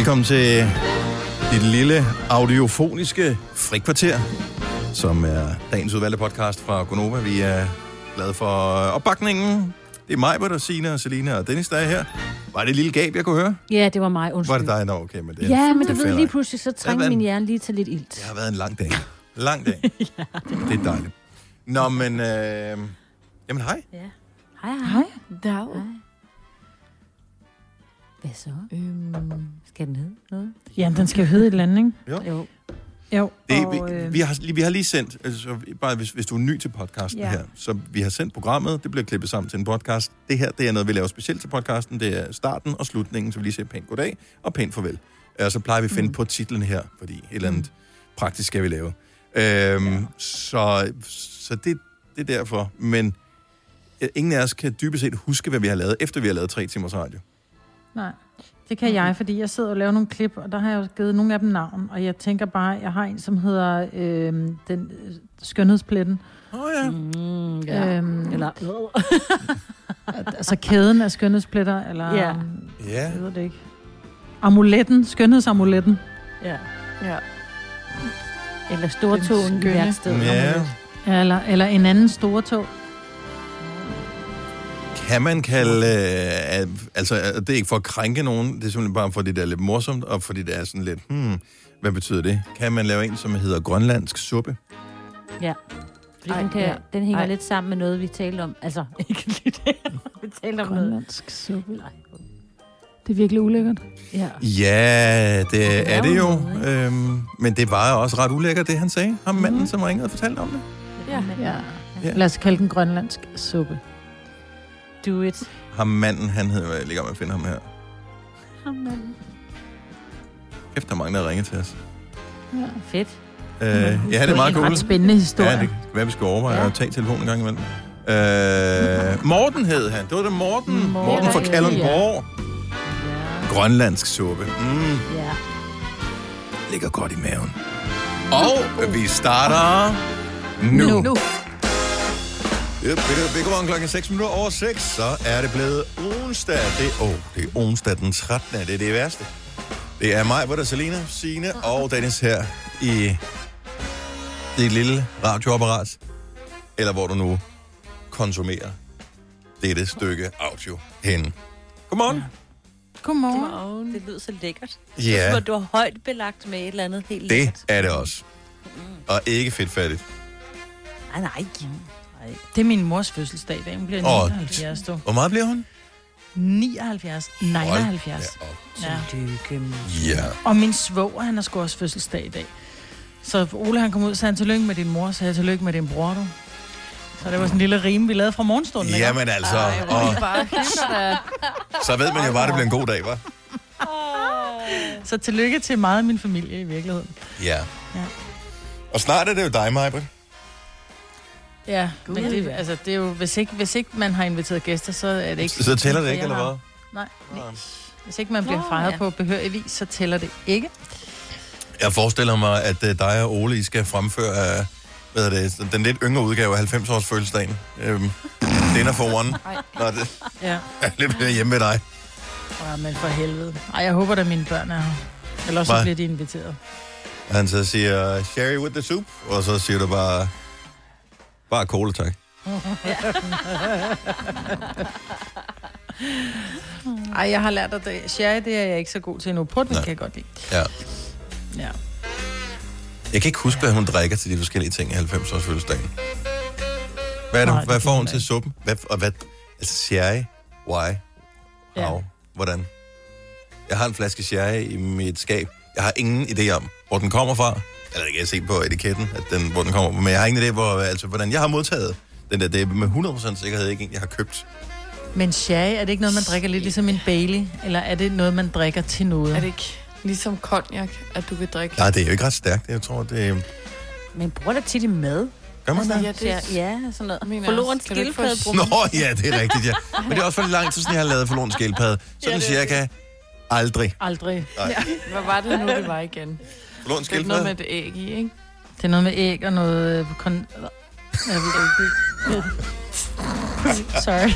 Velkommen til dit lille audiofoniske frikvarter, som er dagens udvalgte podcast fra Gonova. Vi er glade for opbakningen. Det er mig, der Signe og Selina og Dennis, der er her. Var det et lille gab, jeg kunne høre? Ja, det var mig. Undskyld. Var det dig? Nå, okay. Men det, Ja, men du det ved, fair lige pludselig, så været min en- hjerne lige til lidt ilt. Det har været en lang dag. Lang dag. ja, det er dejligt. Nå, men... Øh... Jamen, hej. Ja. Hej, hej. Hej, Dag. Hej. Hvad så? Øhm, Skal den hedde noget? Ja, den skal jo hedde et eller andet, ikke? Jo. Jo, Det, og, vi, øh, vi, har, vi har lige sendt, altså, bare hvis, hvis du er ny til podcasten Ja. her, så vi har sendt programmet, det bliver klippet sammen til en podcast. Det her, det er noget, vi laver specielt til podcasten. Det er starten og slutningen, så vi lige siger pænt goddag og pænt farvel. Og så plejer vi at finde mm. på titlen her, fordi et eller andet mm. praktisk skal vi lave. Øhm, ja. Så, så det, det er derfor. Men øh, ingen af os kan dybest set huske, hvad vi har lavet, efter vi har lavet tre timers radio. nej, det kan jeg, fordi jeg sidder og laver nogle klip, og der har jeg jo givet nogle af dem navn, og jeg tænker bare, jeg har en, som hedder øh, den øh, skønhedspletten. Åh oh, ja. Mm, Ja. Øhm, Eller... altså kæden af skønhedspletter, eller Ja. ja. Ja. jeg ved det ikke. Amuletten, skønhedsamuletten. Ja. ja. Eller stortåen i værkstedet. ja. Eller, eller en anden store tog. Kan man kalde, øh, altså det er ikke for at krænke nogen, det er simpelthen bare fordi det er lidt morsomt, og fordi det er sådan lidt, hmm, hvad betyder det? Kan man lave en, som hedder grønlandsk suppe? Ja. Fordi Ej, den, kan, ja. den hænger Ej. lidt sammen med noget, vi talte om. Altså, ikke lige det. vi talte om noget. Grønlandsk suppe. Det er virkelig ulækkert. Ja. Ja, det Det er det jo noget, øhm, men det var også ret ulækkert, det han sagde, ham manden, som ringede og fortalte om det. Ja. Ja. Ja. Lad os kalde den grønlandsk suppe. Do it. Ham manden, han hedder, jeg ligger med at finde ham her. Amen. Kæft, der er mange, der ringer til os. Fedt. Øh, ja, det er meget en cool. ret spændende historie. Ja, det kan være, vi skal overveje Ja. at tage telefonen en gang imellem. Øh, Morten hed han. Det var det Morten. Morten, Morten fra ja, Kalundborg. Ja. Grønlandsk suppe. Mm. Ja. ligger godt i maven. Og vi starter nu. Nu. nu. Yep, det er klokken 6 minutter over 6, så er det blevet onsdag. Det, oh, det er onsdag den 13. Det er det værste. Det er mig, hvor der er Selina, Signe og Dennis her i det lille radioapparat. Eller hvor du nu konsumerer dette stykke audio hen. Godmorgen. Godmorgen. Godmorgen. Det lyder så lækkert. Ja, Du har højt belagt med et eller andet helt det lækkert. er det også. Og ikke fedtfattigt. Ah, nej. Nej. Det er min mors fødselsdag i dag. Hun bliver Åh, 79, du. Hvor meget bliver hun? 79. 79. Hold Ja. Ja. Og min svoger, han har sgu også fødselsdag i dag. Så Ole, han kom ud og sagde, tillykke med din mor, så jeg, tillykke med din bror, du. Så det var sådan en lille rim, vi lavede fra morgenstunden. ikke? Jamen altså, Ej, og bare hygger så ved man jo bare, at det bliver en god dag, hva'? Så tillykke til meget af min familie i virkeligheden. Ja. Ja. Og snart er det jo dig, Majbert. Ja, men det, altså, det er jo, hvis ikke, hvis ikke man har inviteret gæster, så er det ikke... Så tæller det så ikke, eller hvad? Nej, hvis ikke man bliver fejret ja. på behørig vis, så tæller det ikke. Jeg forestiller mig, at uh, dig og Ole, I skal fremføre uh, hvad er det, den lidt yngre udgave af 90-års fødselsdagen. Um, dinner for one. Nå, det Ja. er lidt mere hjemme med dig. ja, men for helvede. Ej, jeg håber, at mine børn er her. Ellers så bliver de inviteret. Han så siger, sherry with the soup, og så siger du bare, bare cola, tak. Ej, jeg har lært at det. Sherry, det er jeg ikke så god til endnu. Portvin Nej. kan jeg godt lide. Ja. Ja. Jeg kan ikke huske, hvad hun drikker til de forskellige ting i 90-års fødselsdagen. Hvad, er det, Nej, det hvad kan får hun jeg til ikke. suppen? Hvad, og hvad, altså sherry? Why? Ja. How? Hvordan? Jeg har en flaske sherry i mit skab. Jeg har ingen idé om, hvor den kommer fra. Eller det kan jeg se på etiketten, at den, hvor den kommer fra. Men jeg har ingen idé, hvor, altså, hvordan jeg har modtaget den der. Det er med 100% sikkerhed ikke en, jeg har købt. Men sherry, er det ikke noget, man drikker lidt ligesom en Bailey? Eller er det noget, man drikker til noget? Er det ikke ligesom cognac, at du kan drikke? Nej, det er jo ikke ret stærkt. Jeg tror, det er... Men bruger det tit i mad? Gør man det? ja, det Ja, ja sådan noget. mener Forloren skildpadde bruger Nå, ja, det er rigtigt, ja. Men det er også for lang tid siden, jeg har lavet forlån skildpadde. Sådan ja, cirka aldrig. Aldrig. Hvad var det nu, det var igen? Forlån Det er noget med skildpadde? et æg i, ikke? Det er noget med æg og noget... øh, Kon... Sorry.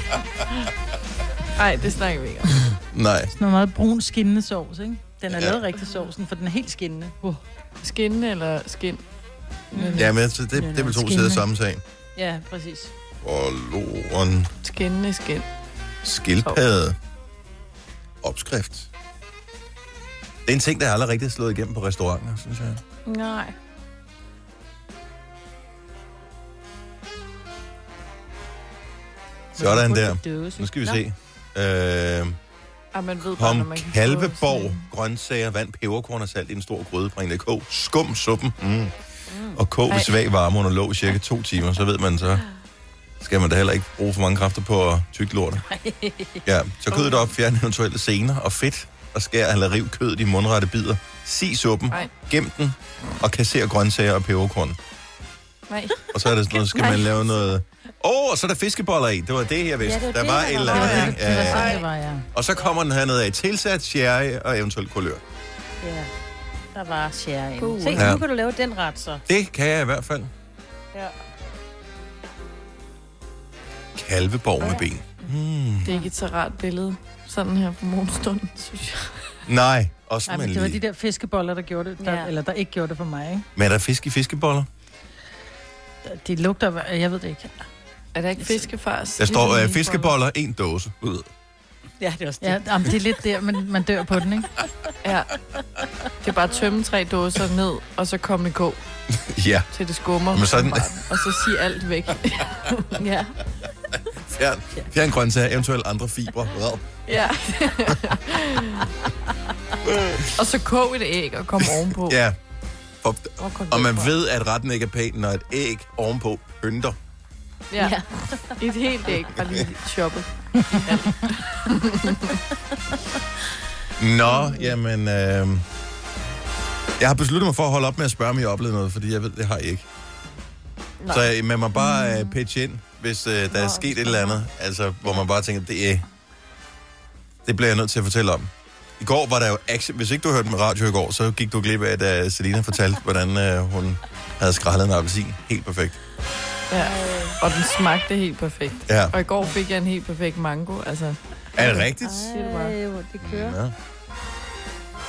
Nej, det snakker vi ikke om. Nej. Sådan noget meget brun skinnende sovs, ikke? Den er Ja. lavet rigtig sovsen, for den er helt skinnende. Uh. Skinne eller skin? Mm. Ja, men det, det, det er vel to sider af samme sag. Ja, præcis. Og loren, Skinnende skin. skildpadde, opskrift. Det er en ting, der aldrig rigtig er slået igennem på restauranter, synes jeg. Nej. Sådan der. Nu skal vi se. Øh, Ah, man ved bare, man kalveborg, sådan- grøntsager, vand, peberkorn og salt i en stor gryde. Bring det kog. Skum suppen. Mm. Og kog ved svag varme under låg cirka to timer, så ved man så, skal man da heller ikke bruge for mange kræfter på at tygge lortet. Ja, så kødet op, fjern eventuelle sener og fedt, og skær eller riv kødet i mundrette bidder. Si suppen, Ej. gem den, og kasser grøntsager og peberkorn. Nej. Og så er det sådan noget, skal man lave noget... Åh, oh, og så er der fiskeboller i. Det var det, jeg vidste. Ja, det der var det, var der et eller andet, Ja, ikke? det var Ja, det var, ja. Og så kommer den hernede af tilsat sherry og eventuelt kulør. Ja, der var sherry. God. Se, Ja. nu kan du lave den ret, så. Det kan jeg i hvert fald. Ja. Kalveborg med ben. Hmm. Det er ikke et så rart billede. Sådan her på morgenstunden, synes jeg. Nej, også Ej, med men det var de der fiskeboller, der gjorde det, der, Ja. eller der ikke gjorde det for mig, ikke? Men er der fisk i fiskeboller? De lugter, jeg ved det ikke. Er der ikke fiskefars? Der står Ligesom uh, i fiskeboller, en dåse. Ud. Ja, det er også det. Ja, jamen, det er lidt der, men man dør på den, ikke? Ja. Det er bare at tømme tre dåser ned, og så komme i gå, Ja, til det skummer. Men sådan- Og så sige alt væk. Ja. fjern, fjern grøntsager, eventuelt andre fibre. Wow. Ja. og så kog et æg og kom ovenpå. Ja, og, Og, man ved, at retten ikke er pæn, når et æg ovenpå pynter. Ja. ja. Et helt æg bare lige shoppet. Nå, jamen... Øh, jeg har besluttet mig for at holde op med at spørge, om I har oplevet noget, fordi jeg ved, det har I ikke. Nå. Så øh, man må bare uh, pitche ind, hvis uh, der er Nå, sket et det eller andet, altså, hvor man bare tænker, det er... Det bliver jeg nødt til at fortælle om. I går var der jo action. Hvis ikke du hørte med radio i går, så gik du glip af, da Selina fortalte, hvordan uh, hun havde skrællet en appelsin. Helt perfekt. Ja. Og den smagte helt perfekt. Ja. Og i går fik jeg en helt perfekt mango. Altså, Er det rigtigt? Siger du bare. Ej, hvor det kører. Ja.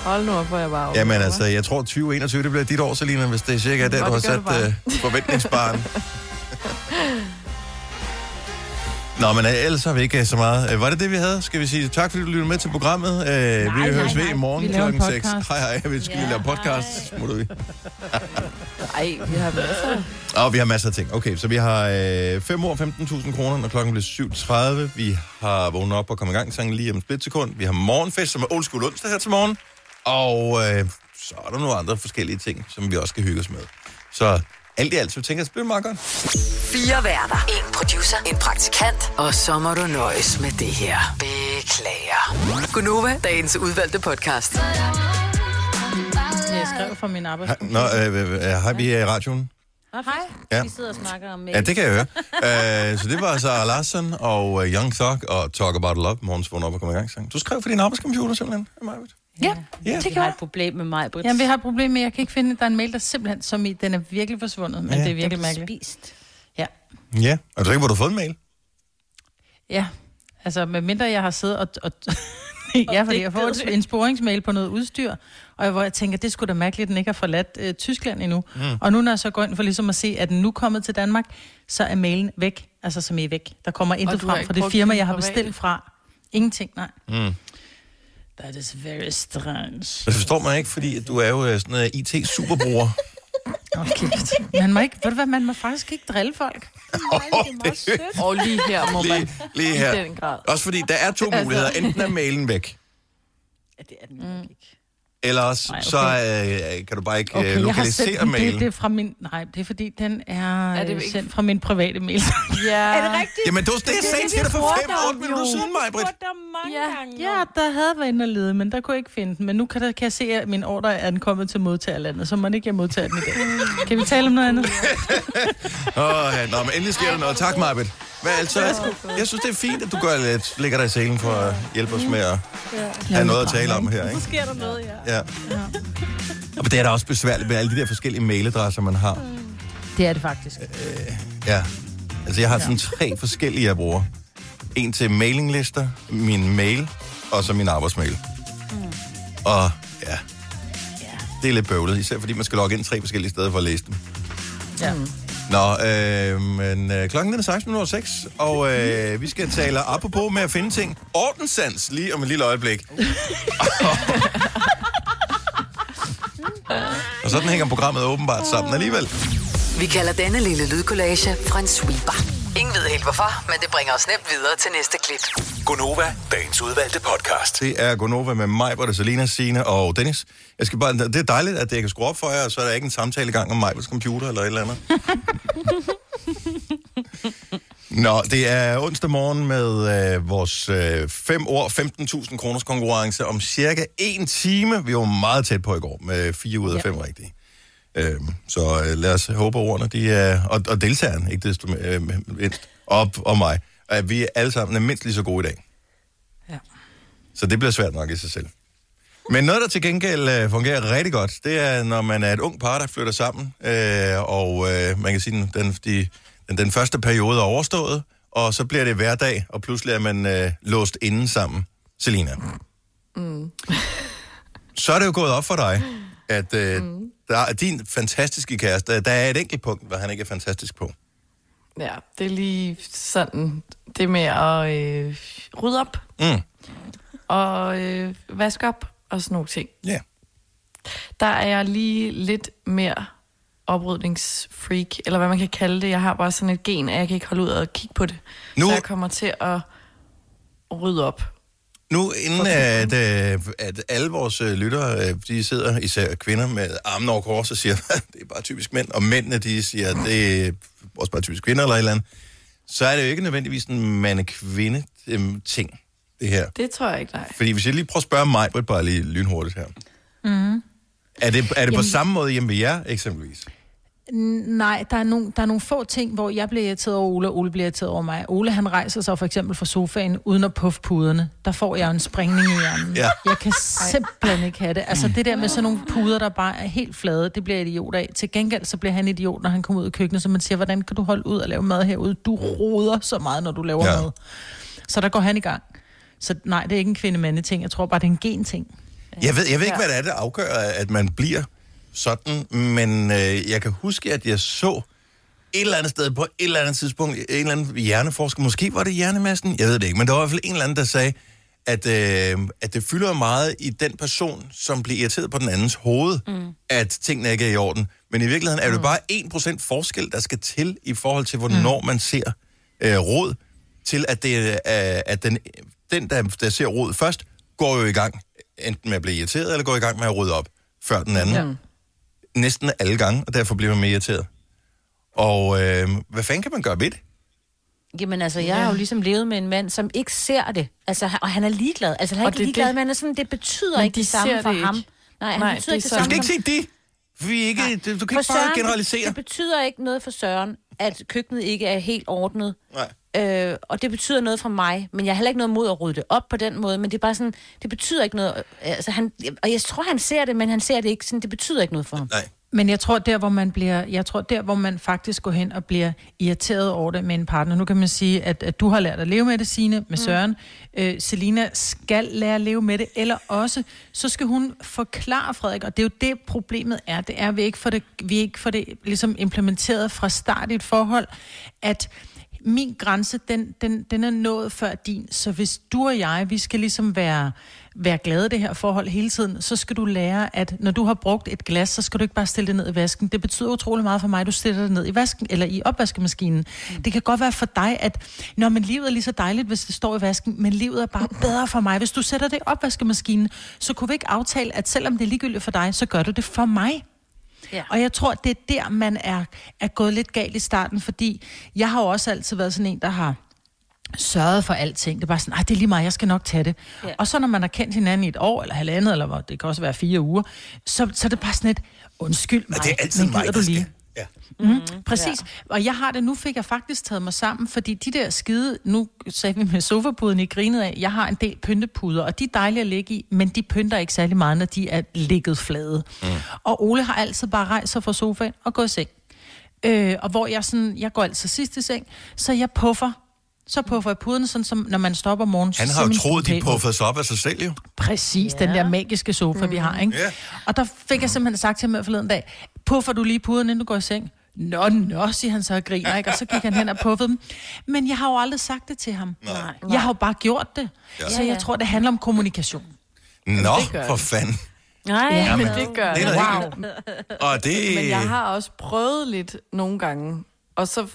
hold nu op, hvor jeg bare Jamen altså, jeg tror 2021, det bliver dit år, Selina, hvis det er cirka der, Nå, du har det sat det uh, forventningsbaren. Nå, men øh, ellers har vi ikke øh, så meget. Øh, Var det det, vi havde? Skal vi sige tak, fordi du lyttede med til programmet? Øh, vi nej, høres ved nej. i morgen klokken 6. podcast. Hej, hej. Vi skal Ja, lige lave podcast. Smutter vi. Ej, vi har masser. Og vi har masser af ting. Okay, så vi har øh, 5 år 15.000 kroner, når klokken bliver 7.30. Vi har vågnet op og kommet i gang sangen lige om et splitsekund. Vi har morgenfest, som er old school onsdag her til morgen. Og øh, så er der nogle andre forskellige ting, som vi også skal hygge os med. Så alt i alt, så tænker, at det bliver meget godt. Fire værter. En producer. En praktikant. Og så må du nøjes med det her. Beklager. Gunova, dagens udvalgte podcast. Jeg skrev fra min arbejdsgruppe. Nå, øh, øh, øh, hej, vi er i radioen. Hej. Ja. Vi sidder og snakker om Ja, det kan jeg høre. uh, så det var Sarah Larsen og uh, Young Thug og Talk About Love. Morgens vågn op og kom i gang. sang. Du skrev for din arbejdscomputer simpelthen, Majbrit. Ja, Ja. Vi har et problem med mig, Britt. Jamen, vi har et problem med, jeg kan ikke finde, der er en mail, der simpelthen, som i, den er virkelig forsvundet, men Ja. det er virkelig mærkeligt. spist. Ja. Ja. Er du sikker på, at du har fået en mail? Ja, altså med mindre jeg har siddet og... og ja, fordi jeg får et- en sporingsmail på noget udstyr, og hvor jeg tænker, det skulle da mærkeligt, at den ikke har forladt øh, Tyskland endnu. Mm. Og nu når jeg så går ind for ligesom at se, at den nu er kommet til Danmark, så er mailen væk. Altså som I er væk. Der kommer intet frem fra det firma, jeg har bestilt fra. Ingenting, nej. Mm. That is very strange. Det forstår man ikke, fordi du er jo øh, sådan en IT-superbruger. Okay. Man må ikke, ved du hvad, man må faktisk ikke drille folk. Og lige her må man lige, lige i her. den grad. Også fordi der er to Altså. muligheder. Enten er mailen væk, Ja, det er den mm. ikke. Eller også, Nej, så okay. øh, kan du bare ikke Okay, øh, jeg har lokalisere sendt den, mailen. det, det er fra min, nej, det er fordi, den er, Er det ikke- sendt fra min private mail. Ja. Er det rigtigt? Jamen, det var det, jeg sagde til dig for 5-8 minutter siden, Majbrit. mange Ja. gange. Ja, der havde været inde og lede, men der kunne jeg ikke finde den. Men nu kan, der, kan jeg se, at min ordre er den kommet til modtagerlandet, så må ikke jeg modtager den i dag. Kan vi tale om noget andet? Åh, ja, nå, men endelig sker der noget. Tak, Majbrit. Hvad altså? Jeg synes, det er fint, at du gør lidt, lægger dig i selen for at hjælpe os med at have noget at tale om her, ikke? sker der noget, ja. Ja. Og det er da også besværligt med alle de der forskellige mailadresser, man har. Det er det faktisk. Ja. Altså, jeg har sådan tre forskellige, jeg bruger. En til mailinglister, min mail, og så min arbejdsmail. Og Ja. Det er lidt bøvlet, især fordi man skal logge ind tre forskellige steder for at læse dem. Ja. Nå, øh, men øh, klokken den er 16.06, og øh, vi skal tale apropos med at finde ting. Ordenssans lige om et lille øjeblik. og sådan hænger programmet åbenbart sammen alligevel. Vi kalder denne lille lydkollage en sweeper. Ingen ved helt hvorfor, men det bringer os nemt videre til næste klip. Gonova, dagens udvalgte podcast. Det er Gonova med mig, hvor det er Selina, Signe og Dennis. Jeg skal bare, det er dejligt, at jeg kan skrue op for jer, og så er der ikke en samtale i gang om mig på computer eller et eller andet. Nå, det er onsdag morgen med øh, vores 5 øh, år, 15.000 kroners konkurrence om cirka en time. Vi var meget tæt på i går med 4 ud af 5 ja. rigtige. Øh, så øh, lad os håbe, ordene de er, og, og deltageren, ikke desto øh, mindst, op og mig, at vi alle sammen er mindst lige så gode i dag. Ja. Så det bliver svært nok i sig selv. Men noget, der til gengæld øh, fungerer rigtig godt, det er, når man er et ung par, der flytter sammen, øh, og øh, man kan sige, den, de, den, den første periode er overstået, og så bliver det hverdag, og pludselig er man øh, låst inden sammen. Selina. Mm. så er det jo gået op for dig, at øh, mm. Der er din fantastiske kæreste, der er et enkelt punkt, hvor han ikke er fantastisk på. Ja, det er lige sådan, det med at øh, rydde op Mm. og øh, vaske op og sådan nogle ting. Ja. Der er jeg lige lidt mere oprydningsfreak, eller hvad man kan kalde det. Jeg har bare sådan et gen, at jeg kan ikke holde ud og kigge på det. Nu- Så jeg kommer til at rydde op. Nu, inden at, øh, at alle vores øh, lyttere, øh, de sidder, især kvinder, med armen over kors og siger, det er bare typisk mænd, og mændene, de siger, det er også bare typisk kvinder eller et eller andet, så er det jo ikke nødvendigvis en mande-kvinde-ting, det her. Det tror jeg ikke, nej. Fordi hvis jeg lige prøver at spørge mig, bare lige lynhurtigt her. Mm. Er det, er det på Jamen- samme måde hjemme ved jer, eksempelvis? Nej, der er, nogle, der er nogle få ting, hvor jeg bliver irriteret over Ole, og Ole bliver irriteret over mig. Ole, han rejser sig for eksempel fra sofaen, uden at puffe puderne. Der får jeg en springning i hjernen. Ja. Jeg kan simpelthen ikke have det. Altså det der med sådan nogle puder, der bare er helt flade, det bliver jeg idiot af. Til gengæld så bliver han idiot, når han kommer ud i køkkenet, så man siger, hvordan kan du holde ud og lave mad herude? Du roder så meget, når du laver Ja. ja. mad. Så der går han i gang. Så nej, det er ikke en kvinde ting. Jeg tror bare, det er en gen-ting. Jeg ved, jeg ved ikke, hvad det er, der afgør, at man bliver sådan, men øh, jeg kan huske, at jeg så et eller andet sted på et eller andet tidspunkt, en eller anden hjerneforsker, måske var det hjernemassen, jeg ved det ikke, men der var i hvert fald en eller anden, der sagde, at, øh, at det fylder meget i den person, som bliver irriteret på den andens hoved, mm. at tingene ikke er i orden. Men i virkeligheden er det bare 1% forskel, der skal til i forhold til, hvornår mm. man ser øh, råd, til at, det, øh, at den, den der, der ser råd først, går jo i gang enten med at blive irriteret, eller går i gang med at rydde op, før den anden. Ja. Næsten alle gange, og derfor bliver man mere irriteret. Og øh, hvad fanden kan man gøre ved det? Jamen altså, jeg har jo ligesom levet med en mand, som ikke ser det. Altså, og han er ligeglad. Altså, han er Og ikke det ligeglad, det. men er sådan, det betyder Men ikke de det samme for det ham. ikke. Nej, han Nej, betyder det ikke er det Du samme skal ikke for sige det. Vi ikke, du, du kan For ikke bare Søren, generalisere. Det betyder ikke noget for Søren, at køkkenet ikke er helt ordnet. Nej. Øh, og det betyder noget for mig, men jeg har heller ikke noget mod at rydde det op på den måde, men det er bare sådan, det betyder ikke noget. Altså, han, og jeg tror, han ser det, men han ser det ikke sådan, det betyder ikke noget for ham. Nej. Men jeg tror, der hvor man bliver, jeg tror, der hvor man faktisk går hen og bliver irriteret over det med en partner. Nu kan man sige, at, at du har lært at leve med det, Signe, med Søren. Øh, Selina skal lære at leve med det, eller også, så skal hun forklare Frederik, og det er jo det, problemet er. Det er, at vi ikke får det, vi ikke får det ligesom implementeret fra start i et forhold, at min grænse, den, den, den er nået før din. Så hvis du og jeg, vi skal ligesom være, være glade i det her forhold hele tiden, så skal du lære, at når du har brugt et glas, så skal du ikke bare stille det ned i vasken. Det betyder utrolig meget for mig, at du stiller det ned i vasken, eller i opvaskemaskinen. Mm. Det kan godt være for dig, at når men livet er lige så dejligt, hvis det står i vasken, men livet er bare bedre for mig. Hvis du sætter det i opvaskemaskinen, så kunne vi ikke aftale, at selvom det er ligegyldigt for dig, så gør du det for mig. Ja. Og jeg tror, det er der, man er, er gået lidt galt i starten, fordi jeg har jo også altid været sådan en, der har sørget for alting. Det er bare sådan, nej, det er lige meget, jeg skal nok tage det. Ja. Ja. Og så når man har kendt hinanden i et år, eller halvandet, eller hvor det kan også være fire uger, så, så er det bare sådan et, undskyld mig, Men det er altid men mig, gider der du skal. lige? Ja. Mm, præcis. Ja. Og jeg har det, nu fik jeg faktisk taget mig sammen, fordi de der skide, nu sagde vi med sofapuden i grinet af, jeg har en del pyntepuder, og de er dejlige at ligge i, men de pynter ikke særlig meget, når de er ligget flade. Mm. Og Ole har altid bare rejst sig fra sofaen og gået i seng. Øh, og hvor jeg sådan, jeg går altid sidst i seng, så jeg puffer så puffer jeg puden, sådan som når man stopper om morgenen. Han har jo troet, de puffede sig op af sig selv, jo. Præcis, ja. den der magiske sofa, mm. vi har, ikke? Ja. Og der fik jeg simpelthen sagt til ham forleden dag, puffer du lige puden, inden du går i seng? Nå, nå, siger han så og griner, ikke? Og så gik han hen og puffede dem. Men jeg har jo aldrig sagt det til ham. Nej. Jeg har jo bare gjort det. Ja. Så jeg tror, det handler om kommunikation. Nå, det gør for fanden. Nej, Ja, men det gør Det helt Og det... Men jeg har også prøvet lidt nogle gange, og så,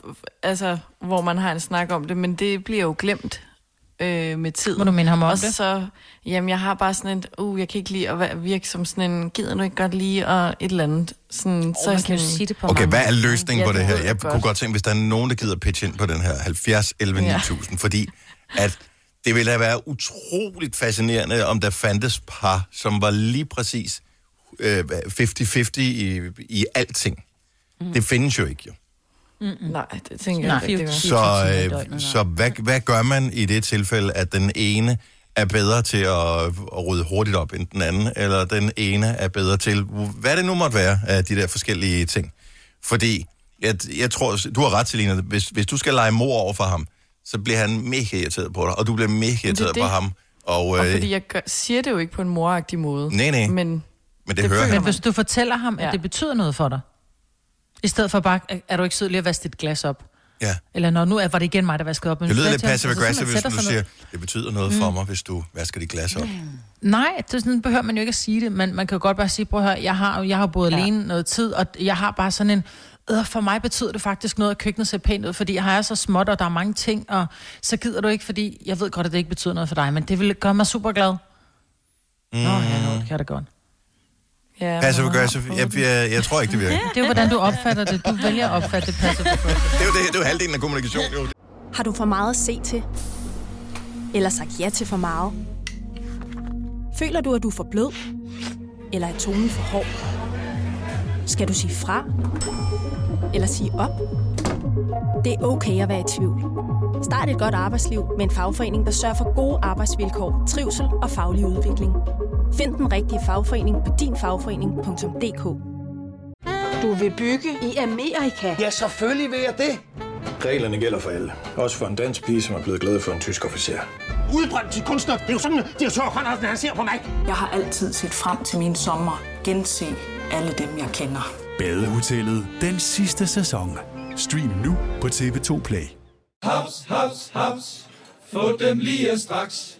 altså, hvor man har en snak om det, men det bliver jo glemt øh, med tid. Må du minde ham om og det? så, jamen, jeg har bare sådan et, uh, jeg kan ikke lide at være- virke som sådan en, gider du ikke godt lige, og et eller andet. Sådan, så så man jeg kan jo sådan, sige det på Okay, mange hvad er løsningen Ja, på det det her? jeg Jeg godt. kunne godt tænke, hvis der er nogen, der gider pitche ind på den her 70 11 Ja. 9000, fordi at det ville have været utroligt fascinerende, om der fandtes par, som var lige præcis øh, 50-50 i, i alting. Mm. Det findes jo ikke, jo. Nej, det tænker Nej, jeg ikke. Så, øh, døgnet, så hvad, hvad gør man i det tilfælde, at den ene er bedre til at, at rydde hurtigt op end den anden, eller den ene er bedre til, hvad det nu måtte være af de der forskellige ting. Fordi, jeg, jeg tror, du har ret, Selina, hvis, hvis du skal lege mor over for ham, så bliver han mega irriteret på dig, og du bliver mega irriteret på ham. Og, Og øh, fordi jeg gør, siger det jo ikke på en moragtig måde. Nej, nej. Men men det, det hører han. Men hvis du fortæller ham, at Ja. det betyder noget for dig, i stedet for bare, er du ikke sød lige at vaske dit glas op? Ja. Eller når nu er, var det igen mig, der vaskede op. Men Det lyder lidt til ham, passive så skal man aggressive, hvis du sig siger, det betyder noget for mig, hvis du vasker dit glas op. Nej, det er sådan, behøver man jo ikke at sige det, men man kan jo godt bare sige, prøv at høre, jeg har, jeg har boet ja. Alene noget tid, og jeg har bare sådan en, øh, for mig betyder det faktisk noget, at køkkenet ser pænt ud, fordi jeg har så småt, og der er mange ting, og så gider du ikke, fordi jeg ved godt, at det ikke betyder noget for dig, men det vil gøre mig super glad. Mm. Nå, ja, nå, det kan det godt. Ja, Passive men- aggressive, jeg, jeg, jeg tror ikke, det virker. Det er jo, hvordan du opfatter det. Du vælger at opfatte det passive aggressive. Det er jo, det, det er jo halvdelen af kommunikation, jo. Har du for meget at se til? Eller sagt ja til for meget? Føler du, at du er for blød? Eller er tonen for hård? Skal du sige fra? Eller sige op? Det er okay at være i tvivl. Start et godt arbejdsliv med en fagforening, der sørger for gode arbejdsvilkår, trivsel og faglig udvikling. Find den rigtige fagforening på dinfagforening.dk Du vil bygge i Amerika? Ja, selvfølgelig vil jeg det. Reglerne gælder for alle. Også for en dansk pige, som er blevet glad for en tysk officer. Udbrændt til kunstner. Det er jo sådan, at direktør Conradsen, han ser på mig. Jeg har altid set frem til min sommer. Gense alle dem, jeg kender. Badehotellet den sidste sæson. Stream nu på TV2 Play. Haps, haps, haps. Få dem lige straks.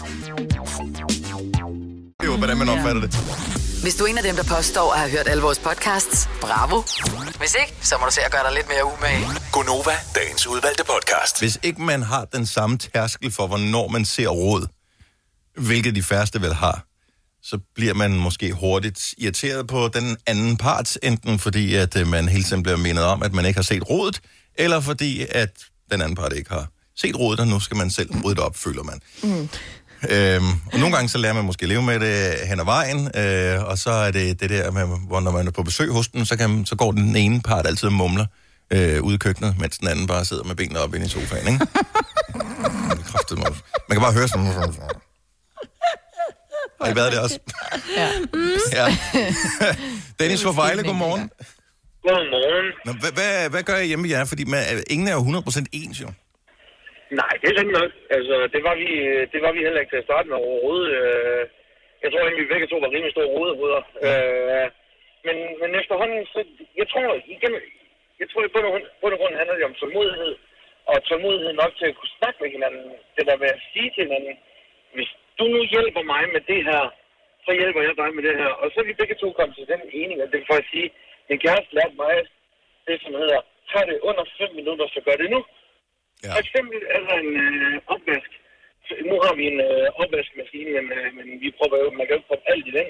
Hvordan man opfatter det. Hvis du er en af dem, der påstår at have hørt alle vores podcasts, bravo. Hvis ikke, så må du se at gøre dig lidt mere umage. Gonova, dagens udvalgte podcast. Hvis ikke man har den samme tærskel for, hvornår man ser råd, hvilket de færreste vel har, så bliver man måske hurtigt irriteret på den anden part, enten fordi, at øh, man hele tiden bliver mindet om, at man ikke har set rådet, eller fordi, at den anden part ikke har set rådet, og nu skal man selv rydde det op, føler man. Mm. Øhm, og nogle gange så lærer man måske leve med det hen ad vejen, øh, og så er det det der med, hvor når man er på besøg hos den, så, kan, så går den ene part altid og mumler øh, ude i køkkenet, mens den anden bare sidder med benene op inde i sofaen, ikke? Man kan bare høre sådan... Har I været det også? Ja. ja. Dennis fra Vejle, godmorgen. Godmorgen. Nå, hvad, hvad, hvad gør jeg hjemme ved jer? Fordi man, ingen er jo 100% ens, jo. Nej, det er sandt nok. Altså, det var vi, det var vi heller ikke til at starte med overhovedet. Øh, Jeg tror egentlig, vi begge to var rimelig store rodehoveder. Øh, men, men efterhånden, så, jeg tror igen, jeg tror i bund og, grund- bund og grund handler det om tålmodighed. Og tålmodighed nok til at kunne snakke med hinanden. Det der med at sige til hinanden, hvis du nu hjælper mig med det her, så hjælper jeg dig med det her. Og så er vi begge to kommet til den enighed, at det for at sige, min kæreste lærte mig det, som hedder, tag det under 5 minutter, så gør det nu. Ja. For eksempel er der en øh, opvask. Så Nu har vi en øh, opvaskemaskine, men, øh, men vi prøver jo, man kan jo ikke proppe alt i den.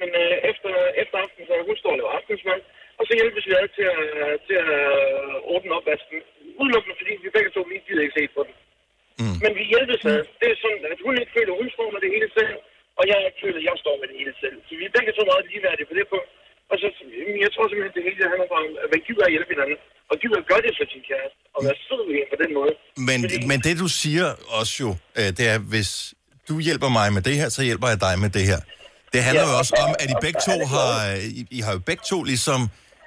Men øh, efter, efter aften, så hun står og laver aftensmad, og så hjælpes vi ad til at, til at øh, ordne opvasken. Udelukkende fordi vi begge to lige gider ikke se på den. Mm. Men vi hjælpes ad. Det er sådan, at hun ikke føler, hun står med det hele selv, og jeg ikke føler, at jeg står med det hele selv. Så vi er begge to meget ligeværdige på det punkt. Og så, jeg tror simpelthen, det hele handler om, at man gider at hjælpe hinanden, og gider at gøre det for sin kæreste, og være sød ved hende på den måde. Men, men det du siger også jo, øh, det er, hvis du hjælper mig med det her, så hjælper jeg dig med det her. Det handler Ja, jo også og- om, at I begge to det har, I, I har jo begge to ligesom,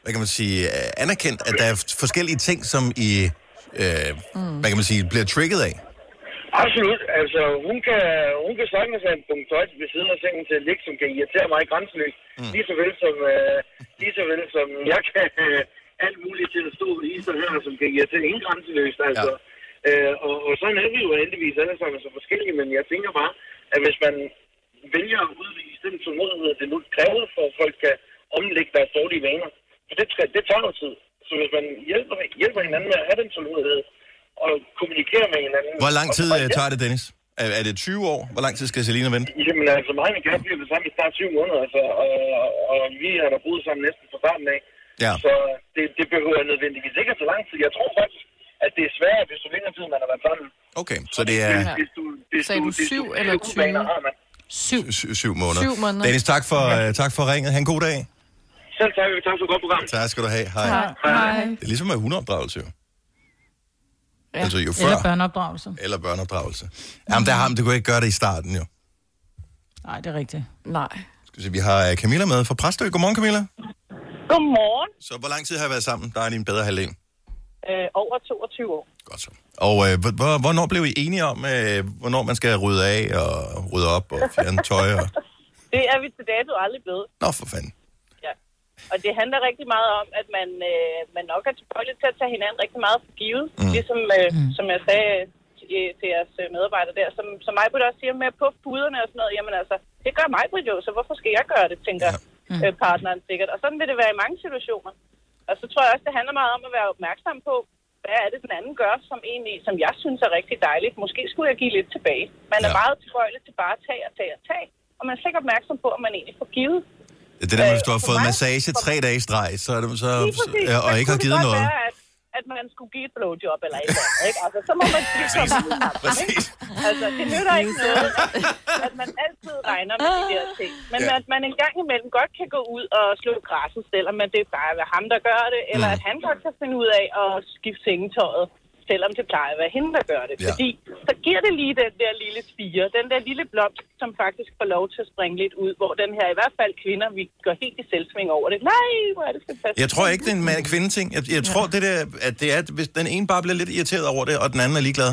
hvad kan man sige, øh, anerkendt, at der er forskellige ting, som I, øh, hvad kan man sige, bliver trigget af. Absolut. Altså, hun kan, hun kan sagtens have en punkt tøj ved siden af sengen til at ligge, som kan irritere mig grænseløst. Mm. Lige så vel som, øh, lige så vel som jeg kan øh, alt muligt til at stå i så her, som kan irritere ingen grænseløst. Altså. Ja. Øh, og, og sådan er vi jo heldigvis alle sammen så forskellige, men jeg tænker bare, at hvis man vælger at udvise den tålmodighed, det nu kræver for, at folk kan omlægge deres dårlige vaner, for det, det tager noget tid. Så hvis man hjælper, hjælper hinanden med at have den tålmodighed, og kommunikere med hinanden... Hvor lang tid og, øh, tager det, Dennis? Er, er det 20 år? Hvor lang tid skal Selina vente? Jamen altså, mig og min kæreste bliver det samme i snart 20 måneder, altså, og, og vi har da boet sammen næsten fra starten af. Ja. Så det, det behøver nødvendigvis ikke så lang tid. Jeg tror faktisk, at det er sværere, hvis du længere tid, man har været sammen. Okay, så det er Hvis du, hvis Sagde du hvis syv flere eller gode vaner 20? har man. Syv. syv, syv måneder. Syv måneder. Dennis, tak for, øh, tak for ringet. Ha' en god dag. Selv tak, tak for et godt program. Tak skal du have. Hej. Hej. Det er ligesom med hundeopdragelse jo. Ja. Altså jo før. Eller børneopdragelse. Eller børneopdragelse. Jamen, der har, det kunne ikke gøre det i starten jo. Nej, det er rigtigt. Nej. Skal vi se, vi har øh, Camilla med fra Præstø. Godmorgen, Camilla. Godmorgen. Så hvor lang tid har I været sammen? Der er din bedre halvdel. Øh, over 22 år. Og øh, hvor- hvor, hvornår blev I enige om, øh, hvornår man skal rydde af og rydde op og fjerne tøj? Og... Det er vi til dato aldrig blevet. Nå, for fanden. Og det handler rigtig meget om, at man, øh, man nok er tilbøjelig til at tage hinanden rigtig meget for givet. Mm. Ligesom, øh, mm. som jeg sagde til, til jeres øh, medarbejdere der, som, som mig også siger med at puffe puderne og sådan noget, jamen altså, det gør mig jo, så hvorfor skal jeg gøre det, tænker ja. mm. øh, partneren sikkert. Og sådan vil det være i mange situationer. Og så tror jeg også, det handler meget om at være opmærksom på, hvad er det, den anden gør, som egentlig, som jeg synes er rigtig dejligt. Måske skulle jeg give lidt tilbage. Man er Ja. meget tilbøjelig til bare at tage og tage og tage. Og man er slet ikke opmærksom på, om man egentlig får givet. Det er der med, Øh, hvis du har fået mig- massage tre dage i streg, så er det så, ja, og ikke har givet noget. Være, at, at man skulle give et blowjob eller et eller andet, ikke? Altså, så må man sige, Præcis. Præcis. Altså, det nytter ikke noget, at man altid regner med de der ting. Men Ja. at man en gang imellem godt kan gå ud og slå græsset, selvom at det bare er ham, der gør det, eller Mm. at han godt kan finde ud af at skifte sengetøjet, selvom det plejer at være hende, der gør det. Ja. Fordi så giver det lige den der lille spire, den der lille blomst, som faktisk får lov til at springe lidt ud, hvor den her, i hvert fald kvinder, vi går helt i selvsving over det. Nej, hvor er det fantastisk. Jeg tror ikke, det er en mand-kvinde-ting. Jeg, jeg tror, det der, at det er, at hvis den ene bare bliver lidt irriteret over det, og den anden er ligeglad,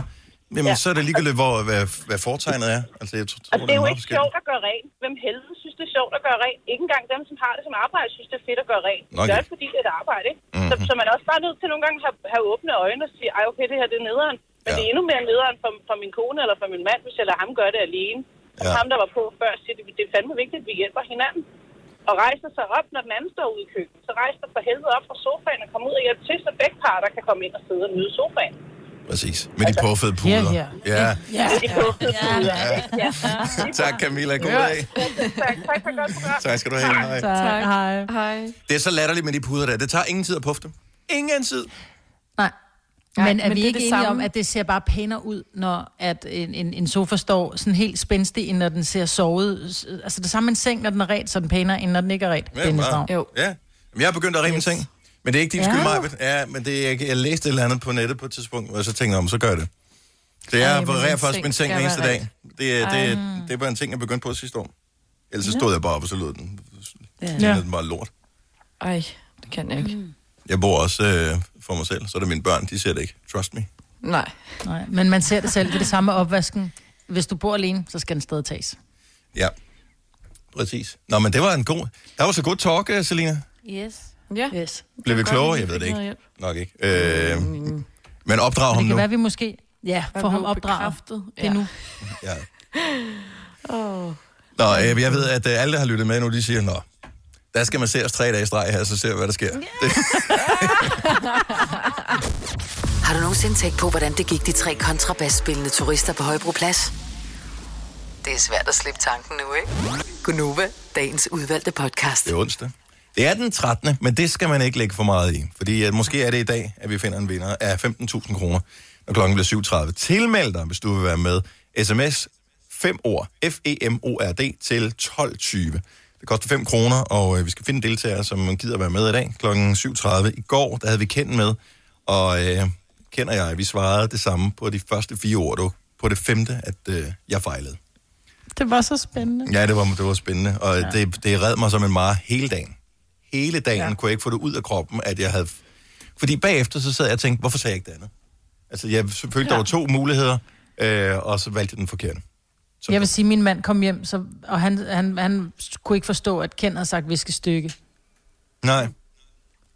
jamen, Ja. så er det ligegyldigt, hvor, hvad, hvad foretegnet er. Altså, jeg tror, Og det er jo ikke sjovt at gøre rent. Hvem helvede synes, det er sjovt at gøre rent? Ikke engang dem, som har det som arbejde, synes, det er fedt at gøre rent. Nå, Det er fordi det er et arbejde, ikke? Mhm. Så, så man er også bare nødt til nogle gange at have, have åbne øjne og sige, ej okay, det her det er nederen. Men Ja. det er endnu mere nederen for, for min kone eller for min mand, hvis jeg lader ham gøre det alene. Og Ja. ham, der var på før, siger, det, det er fandme vigtigt, at vi hjælper hinanden. Og rejser sig op, når den anden står ude i køkkenet. Så rejser for helvede op fra sofaen og kommer ud og hjælpe til, så begge parter kan komme ind og sidde og nyde sofaen. Præcis. Med de puffede puder. Ja. Ja, de puffede puder, ikke? Ja. Tak, Camilla. God dag. Tak, tak for godt program. Tak skal du have. Hej. Tak. Hej. Hej. Det er så latterligt med de puder der. Det tager ingen tid at puffe dem. Ingen tid. Nej. Nej, Men er men vi det ikke det enige om, samme. at det ser bare pænere ud, når at en, en, en sofa står sådan helt spændstig, end når den ser sovet? Altså det samme med en seng, når den er ret, så er den pænere, end når den ikke er ret. Ja. Jo. Ja. Men jeg er begyndt at rime yes. ting. Men det er ikke din Ja. skyld, Maja. Ja, men det er, jeg læste et eller andet på nettet på et tidspunkt, og så tænkte jeg om, så gør jeg det. Så jeg reparerer seng min seng hver eneste dag. Det, er- det, er- det var en ting, jeg begyndte på sidste år. Ellers så stod jeg bare op, og så lød den. Ja. Ja. den bare lort. Ej, det kan jeg ikke. Jeg bor også øh, for mig selv, så er det mine børn, de ser det ikke. Trust me. Nej. Nej, men man ser det selv. Det er det samme opvasken. Hvis du bor alene, så skal den stadig tages. Ja, præcis. Nå, men det var en god... Der var så god talk, øh, Selina. Yes. Ja. Yes. Blev vi klogere? Jeg ved det ikke. Nok ikke. Øh, men opdrag ham det nu. kan være, vi måske... Ja, Hvad få ham opdraget. bekræftet? Det er Ja. nu. Ja. Åh. Nå, øh, jeg ved, at øh, alle, der har lyttet med nu, de siger, nå, der skal man se os tre dage i streg her, så ser vi, hvad der sker. Det, Har du nogensinde tænkt på, hvordan det gik de tre kontrabasspillende turister på Højbroplads? Det er svært at slippe tanken nu, ikke? Gunova, dagens udvalgte podcast. det er onsdag. Det er den 13., men det skal man ikke lægge for meget i. Fordi at måske er det i dag, at vi finder en vinder af 15.000 kroner. når klokken bliver 7.30. Tilmeld dig, hvis du vil være med. SMS 5 ord, F-E-M-O-R-D, til 12.20. Det koster 5 kroner, og øh, vi skal finde deltagere, som gider være med i dag. Klokken 7.30 i går, der havde vi kendt med, og øh, kender jeg, vi svarede det samme på de første fire ord. Var på det femte, at øh, jeg fejlede. Det var så spændende. Ja, det var, det var spændende, og. Ja. det, det red mig som en mare hele dagen. Hele dagen ja. Kunne jeg ikke få det ud af kroppen, at jeg havde... Fordi bagefter så sad jeg og tænkte, hvorfor sagde jeg ikke det andet? Altså, jeg følte, ja. der var to muligheder, øh, og så valgte jeg den forkerte. Jeg vil sige, at min mand kom hjem, så, og han, han, han kunne ikke forstå, at Ken havde sagt viskestykke. Nej.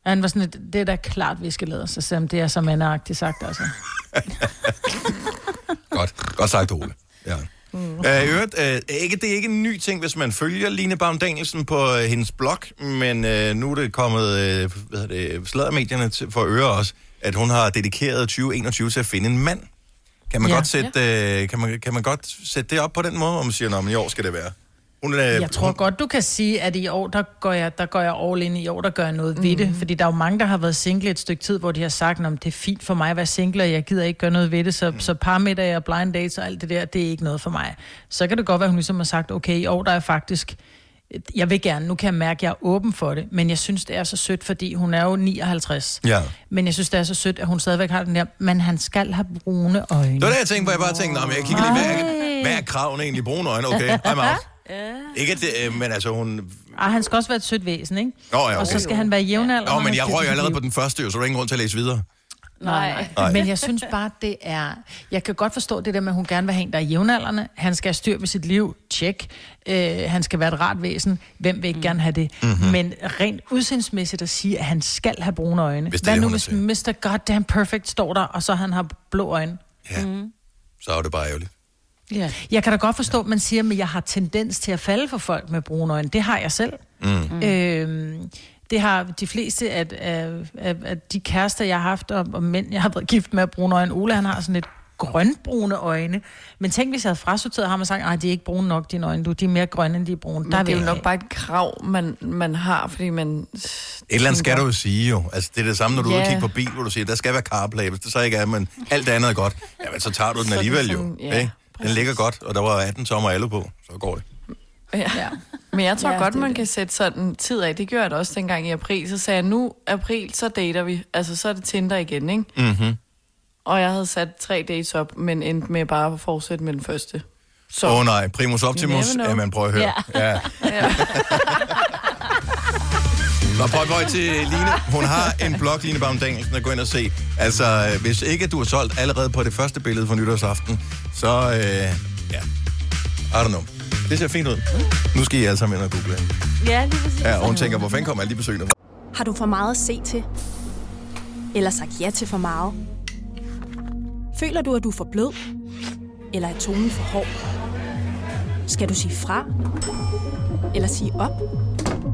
Han var sådan, et, det er da klart viskelæder, så han, det er så mandeagtigt sagt, altså. Godt, godt sagt, Ole. Ja. Mm. Øh, øvrigt, øh, ikke, det er ikke en ny ting, hvis man følger Line Baum Danielsen på øh, hendes blog, men øh, nu er det kommet øh, hvad det, sladdermedierne til, for øre også, at hun har dedikeret 2021 til at finde en mand. Kan man, Ja. godt sætte, øh, kan man, kan man godt sætte det op på den måde, hvor man siger, at i år skal det være? Hun, øh, Jeg tror godt, du kan sige, at i år, der går jeg, der går jeg all in. I år, der gør jeg noget mm. ved det. Fordi der er jo mange, der har været single et stykke tid, hvor de har sagt, at det er fint for mig at være single, og jeg gider ikke gøre noget ved det. Så, mm. så parmiddag og blind dates og alt det der, det er ikke noget for mig. Så kan det godt være, at hun ligesom har sagt, okay, i år, der er faktisk... Jeg vil gerne, nu kan jeg mærke, at jeg er åben for det, men jeg synes, det er så sødt, fordi hun er jo 59. Ja. Men jeg synes, det er så sødt, at hun stadigvæk har den der, men han skal have brune øjne. Det var det, jeg tænkte, hvor jeg bare tænkte, "Nå, men jeg kigger lige, hvad er, hvad er kravene egentlig? Brune øjne, okay, I'm out. Ikke at det, øh, men altså hun... Ah, han skal også være et sødt væsen, ikke? Nå, ja, Og så okay. skal han være jævnalder. Nå, men jeg røg allerede på den første, jo, så er der ingen grund til at læse videre. Nej. Nej. Men jeg synes bare, det er... Jeg kan godt forstå det der med, at hun gerne vil have en, der er jævnaldrende. Han skal have styr på sit liv. Tjek. Øh, han skal være et rart væsen. Hvem vil ikke mm. gerne have det? Mhm. Mm-hmm. Men rent udsindsmæssigt at sige, at han skal have brune øjne. Hvis det Hvad det, nu, hvis Mr. Goddamn Perfect står der, og så han har blå øjne? Ja. Mm. Så er det bare ærgerligt. Ja. Jeg kan da godt forstå, at man siger, at jeg har tendens til at falde for folk med brune øjne. Det har jeg selv. Mm. Mm. Øhm, det har de fleste af, af, af, af de kærester, jeg har haft, og, og mænd, jeg har været gift med, brune øjne. Ole, han har sådan lidt grønbrune øjne. Men tænk, hvis jeg havde frasorteret ham og sagt, at de er ikke brune nok, dine øjne. Du, de er mere grønne, end de er brune. Men Der det er vil jo nok bare et krav, man, man har, fordi man... Et eller andet skal du jo sige jo. Altså, det er det samme, når du er ude og Ja. kigge på bil, hvor du siger, der skal være CarPlay. Hvis det så ikke er, men alt det andet er godt, jamen så tager du den alligevel jo. sådan, ja, ikke? Den ligger godt, og der var 18 tommer alle på, så går det. Ja. ja. Men jeg tror Ja, godt, man det. kan sætte sådan tid af. Det gjorde jeg da også dengang i april. Så sagde jeg, nu april, så dater vi. Altså, så er det Tinder igen, ikke? Mm-hmm. Og jeg havde sat tre dates op, men endte med bare at fortsætte med den første. Så. Åh oh, nej, primus optimus, ja, man prøver at høre. Ja. ja. Nå, prøv, prøv til Line. Hun har en blog, Line Baum Danielsen, at gå ind og se. Altså, øh, hvis ikke du har solgt allerede på det første billede fra nytårsaften, så, øh, ja, I don't know. Det ser fint ud. Nu skal I alle sammen ind og google. Ja, lige præcis. Ja, og hun tænker, hvor fanden kommer alle de besøgende fra? Har du for meget at se til? Eller sagt ja til for meget? Føler du, at du er for blød? Eller er tonen for hård? Skal du sige fra? Eller sige op?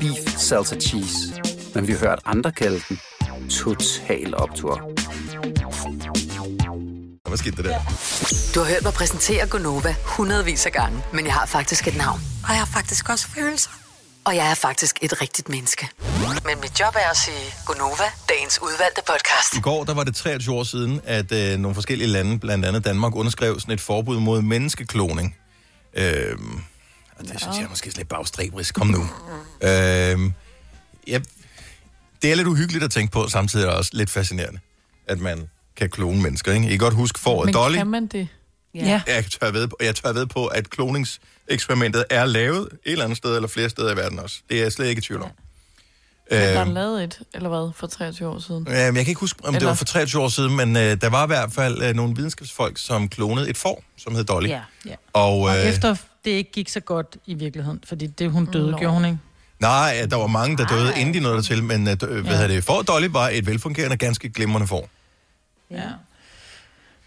Beef Salsa Cheese, men vi har hørt andre kalde den Total Optor. Hvad skete der der? Du har hørt mig præsentere Gonova hundredvis af gange, men jeg har faktisk et navn. Og jeg har faktisk også følelser. Og jeg er faktisk et rigtigt menneske. Men mit job er at sige Gonova, dagens udvalgte podcast. I går der var det 23 år siden, at øh, nogle forskellige lande, blandt andet Danmark, underskrev sådan et forbud mod menneskekloning. Øhm, og det synes jeg er måske lidt bagstræberisk. Kom nu. Øhm, ja, det er lidt uhyggeligt at tænke på, samtidig er det også lidt fascinerende, at man kan klone mennesker, ikke? I kan godt huske for Men Dolly. kan man det? Ja. Jeg tør, ved, jeg tør ved på, at kloningseksperimentet er lavet et eller andet sted, eller flere steder i verden også. Det er jeg slet ikke i tvivl om. Ja. Der er Øhm, lavet et, eller hvad, for 23 år siden. Ja, men jeg kan ikke huske, om det Eller- var for 23 år siden, men øh, der var i hvert fald øh, nogle videnskabsfolk, som klonede et får, som hed Dolly. Ja. ja. Og, Og øh, efter det ikke gik så godt i virkeligheden, fordi det hun døde, Nå. gjorde hun ikke? Nej, der var mange, der døde, inden de nåede til, men øh, hvad hedder det, for Dolly var et velfungerende, ganske glimrende får. Ja.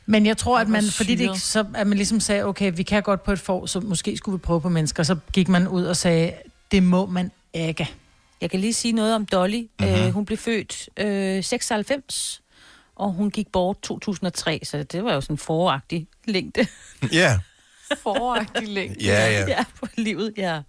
Men jeg tror, at man, fordi det ikke, så, at man ligesom sagde, okay, vi kan godt på et får, så måske skulle vi prøve på mennesker. Så gik man ud og sagde, det må man ikke. Jeg kan lige sige noget om Dolly. Mhm. Mm-hmm. Øh, hun blev født øh, 96, og hun gik bort 2003, så det var jo sådan en foragtig længde. Ja, Foragtig længde. ja, ja. ja, på livet, ja.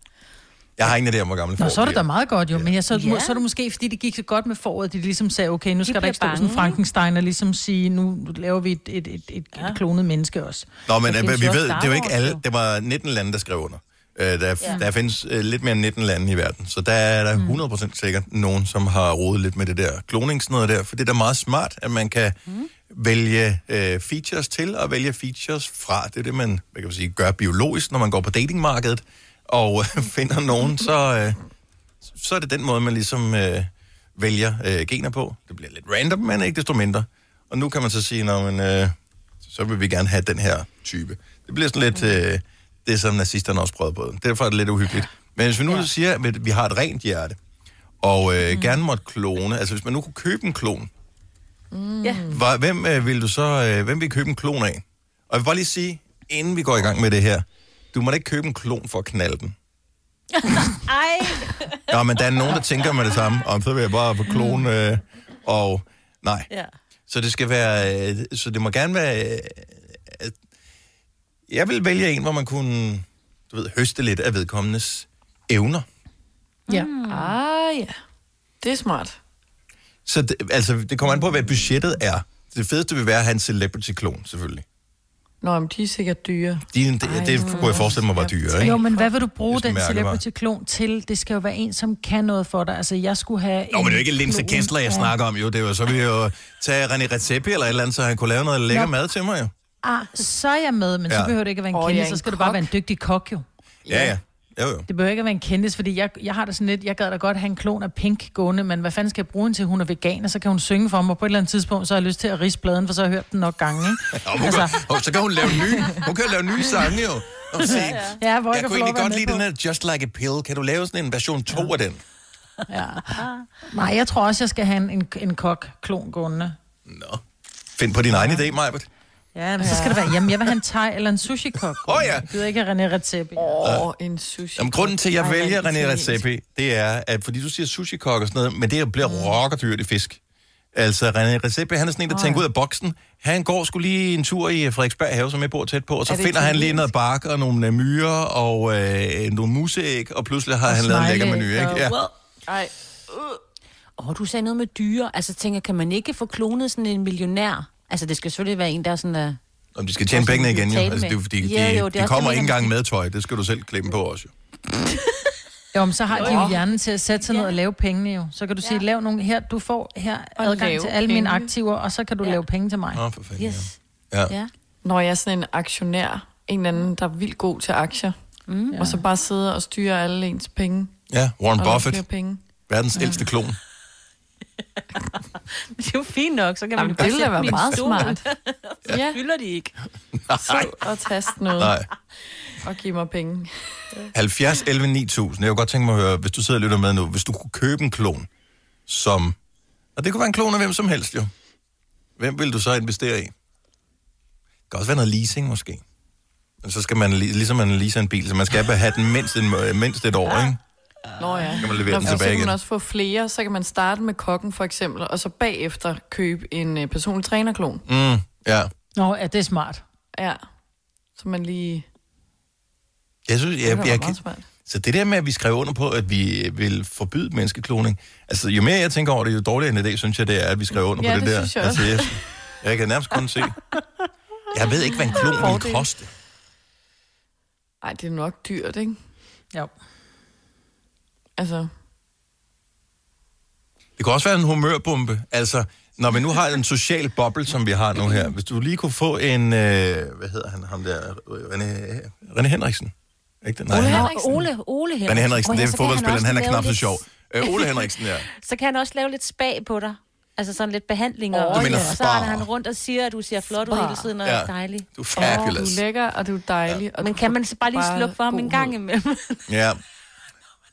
Jeg har ingen idé om, hvor gammel Nå, så er det da meget godt jo, men jeg, så, Ja. ja. så er det måske, fordi det gik så godt med foråret, at de ligesom sagde, okay, nu skal der ikke stå sådan bange, Frankenstein og ligesom sige, nu laver vi et, et, et, et, ja. et klonet menneske også. Nå, men øh, vi ved, det er jo ikke alle, det var 19 lande, der skrev under. Øh, der, Ja. ja. der findes øh, lidt mere end 19 lande i verden, så der er der 100% sikkert nogen, som har rodet lidt med det der kloningsnød der, for det er da meget smart, at man kan mm. Vælge øh, features til og vælge features fra. Det er det, man hvad kan man sige, gør biologisk, når man går på datingmarkedet og øh, finder nogen, så, øh, så er det den måde, man ligesom øh, vælger øh, gener på. Det bliver lidt random, men ikke desto mindre. Og nu kan man så sige, når man, øh, så vil vi gerne have den her type. Det bliver sådan lidt øh, det, som nazisterne også prøvede på. Derfor er det lidt uhyggeligt. Men hvis vi nu ja. siger, at vi har et rent hjerte, og øh, mm. gerne måtte klone, altså hvis man nu kunne købe en klon, Mm. Ja. hvor, hvem øh, vil du så, øh, hvem vil købe en klon af? Og jeg vil bare lige sige, inden vi går i gang med det her, du må da ikke købe en klon for at knalde den. Ej! Ja, men der er nogen, der tænker med det samme, om så vil jeg bare på klon, øh, og nej. Ja. Så det skal være, øh, så det må gerne være, øh, øh, jeg vil vælge en, hvor man kunne, du ved, høste lidt af vedkommendes evner. Ja. Ah, ja. Det er smart. Så det, altså, det kommer an på, hvad budgettet er. Det fedeste vil være at have en celebrity-klon, selvfølgelig. Nå, men de er sikkert dyre. De, det, det, det kunne jeg forestille mig var dyre, ikke? Jo, men hvad vil du bruge den celebrity-klon til? Det skal jo være en, som kan noget for dig. Altså, jeg skulle have Nå, men det er jo ikke Linse Kessler, jeg snakker om, jo. Det er jo, så jeg jo tage René Redzepi eller et eller andet, så han kunne lave noget lækker Nå. mad til mig, jo. Ah, så er jeg med, men ja. Så behøver det ikke at være en Åh, kendis, ja, så skal du bare kok. være en dygtig kok, jo. Ja, ja. Jo, jo. Det behøver ikke at være en kendis, fordi jeg, jeg har det sådan lidt, jeg gad da godt have en klon af Pink gående, men hvad fanden skal jeg bruge hende til? Hun er veganer, så kan hun synge for mig, på et eller andet tidspunkt, så har jeg lyst til at rise bladen, for så har jeg hørt den nok gange, ikke? Og hun kan, og så kan hun lave nye, hun kan lave nye sange, jo. Og se, Ja, hvor jeg, jeg kunne egentlig godt lide på. den her Just Like a Pill. Kan du lave sådan en version 2 ja. af den? Ja. Nej, jeg tror også, jeg skal have en, en, en kok-klon gående. Nå. Find på din egen idé, Majbert. Ja, men så skal det være, jamen jeg vil have en thai eller en sushi-kok. Åh, ja. Jeg gider ikke René Redzepi. Åh, oh, en sushi. Jamen, grunden til, at jeg vælger René. Redzepi, det er, at fordi du siger sushi-kok og sådan noget, men det bliver mm. rockerdyrt i fisk. Altså, René Redzepi, han er sådan en, der Åh, tænker ja. ud af boksen. Han går skulle lige en tur i Frederiksberg have, som jeg bor tæt på, og så Er finder han lige noget bark og nogle øh, myrer og øh, nogle museæg, og pludselig har Og han lavet en lækker menu, ikke? Ja. Ej, Åh, oh, du sagde noget med dyre. Altså, tænker, kan man ikke få klonet sådan en millionær? Altså, det skal selvfølgelig være en, der er sådan der... Om de skal tjene pengene igen, jo. Altså, det er fordi, de, Ja, jo, det de kommer ikke engang med tøj. Det skal du selv klemme på også, jo. Jo, men så har de jo hjernen til at sætte sig ned og lave pengene jo. Så kan du sige, lav nogle her, du får her Og adgang til alle mine penge. aktiver, og så kan du lave penge til mig. Nå, for fanden, Yes. ja. Ja. Ja. Når jeg er sådan en aktionær, en eller anden, der er vildt god til aktier, mm. og så bare sidder og styrer alle ens penge. ja, Warren Buffett, penge. verdens ældste klon. Det er jo fint nok, så kan man Jamen, jo bare sætte være meget stolen. smart. Så Ja. fylder de ikke. Nej, Så og taste noget nej. og give mig penge. 70, 11, 9000. Jeg kunne godt tænke mig at høre, hvis du sidder og lytter med nu, hvis du kunne købe en klon, som... Og det kunne være en klon af hvem som helst, jo. Hvem vil du så investere i? Det kan også være noget leasing, måske. Men så skal man, li- ligesom man leaser en bil, så man skal have den mindst, en, mindst et år, ikke? Nå ja. kan man levere den for tilbage så kan igen. man også få flere, så kan man starte med kokken for eksempel, og så bagefter købe en øh, personlig trænerklon. Mm, ja. Nå, ja, det er smart. Ja. Så man lige... Jeg synes, Det jeg, jeg, meget kan, smart. så det der med, at vi skrev under på, at vi vil forbyde menneskekloning, altså jo mere jeg tænker over det, jo dårligere en idé, synes jeg, det er, at vi skrev under Ja, på det, det der. synes jeg altså, jeg, jeg kan nærmest kun se. Jeg ved ikke, hvad en klon vil koste. Ej, det er nok dyrt, ikke? Jo. Altså, Det kan også være en humørbombe. Altså, Når vi nu har en social boble, som vi har nu her, hvis du lige kunne få en, øh, hvad hedder han, ham der, René, René Henriksen. Ikke det? Ole han- Henriksen. Ole, Ole Henriksen. René Henriksen, det er fodboldspilleren, også han er knap så sjov. Øh, Ole Henriksen, ja. Så kan han også lave lidt spag på dig. Altså sådan lidt behandlinger. Du mener og så render han rundt og siger, at du ser flot ud hele tiden og Ja. er dejlig. Du er fabulous. Du er lækker, og du er dejlig. Ja. Og Men kan man så bare lige slukke for ham en gang imellem? Ja.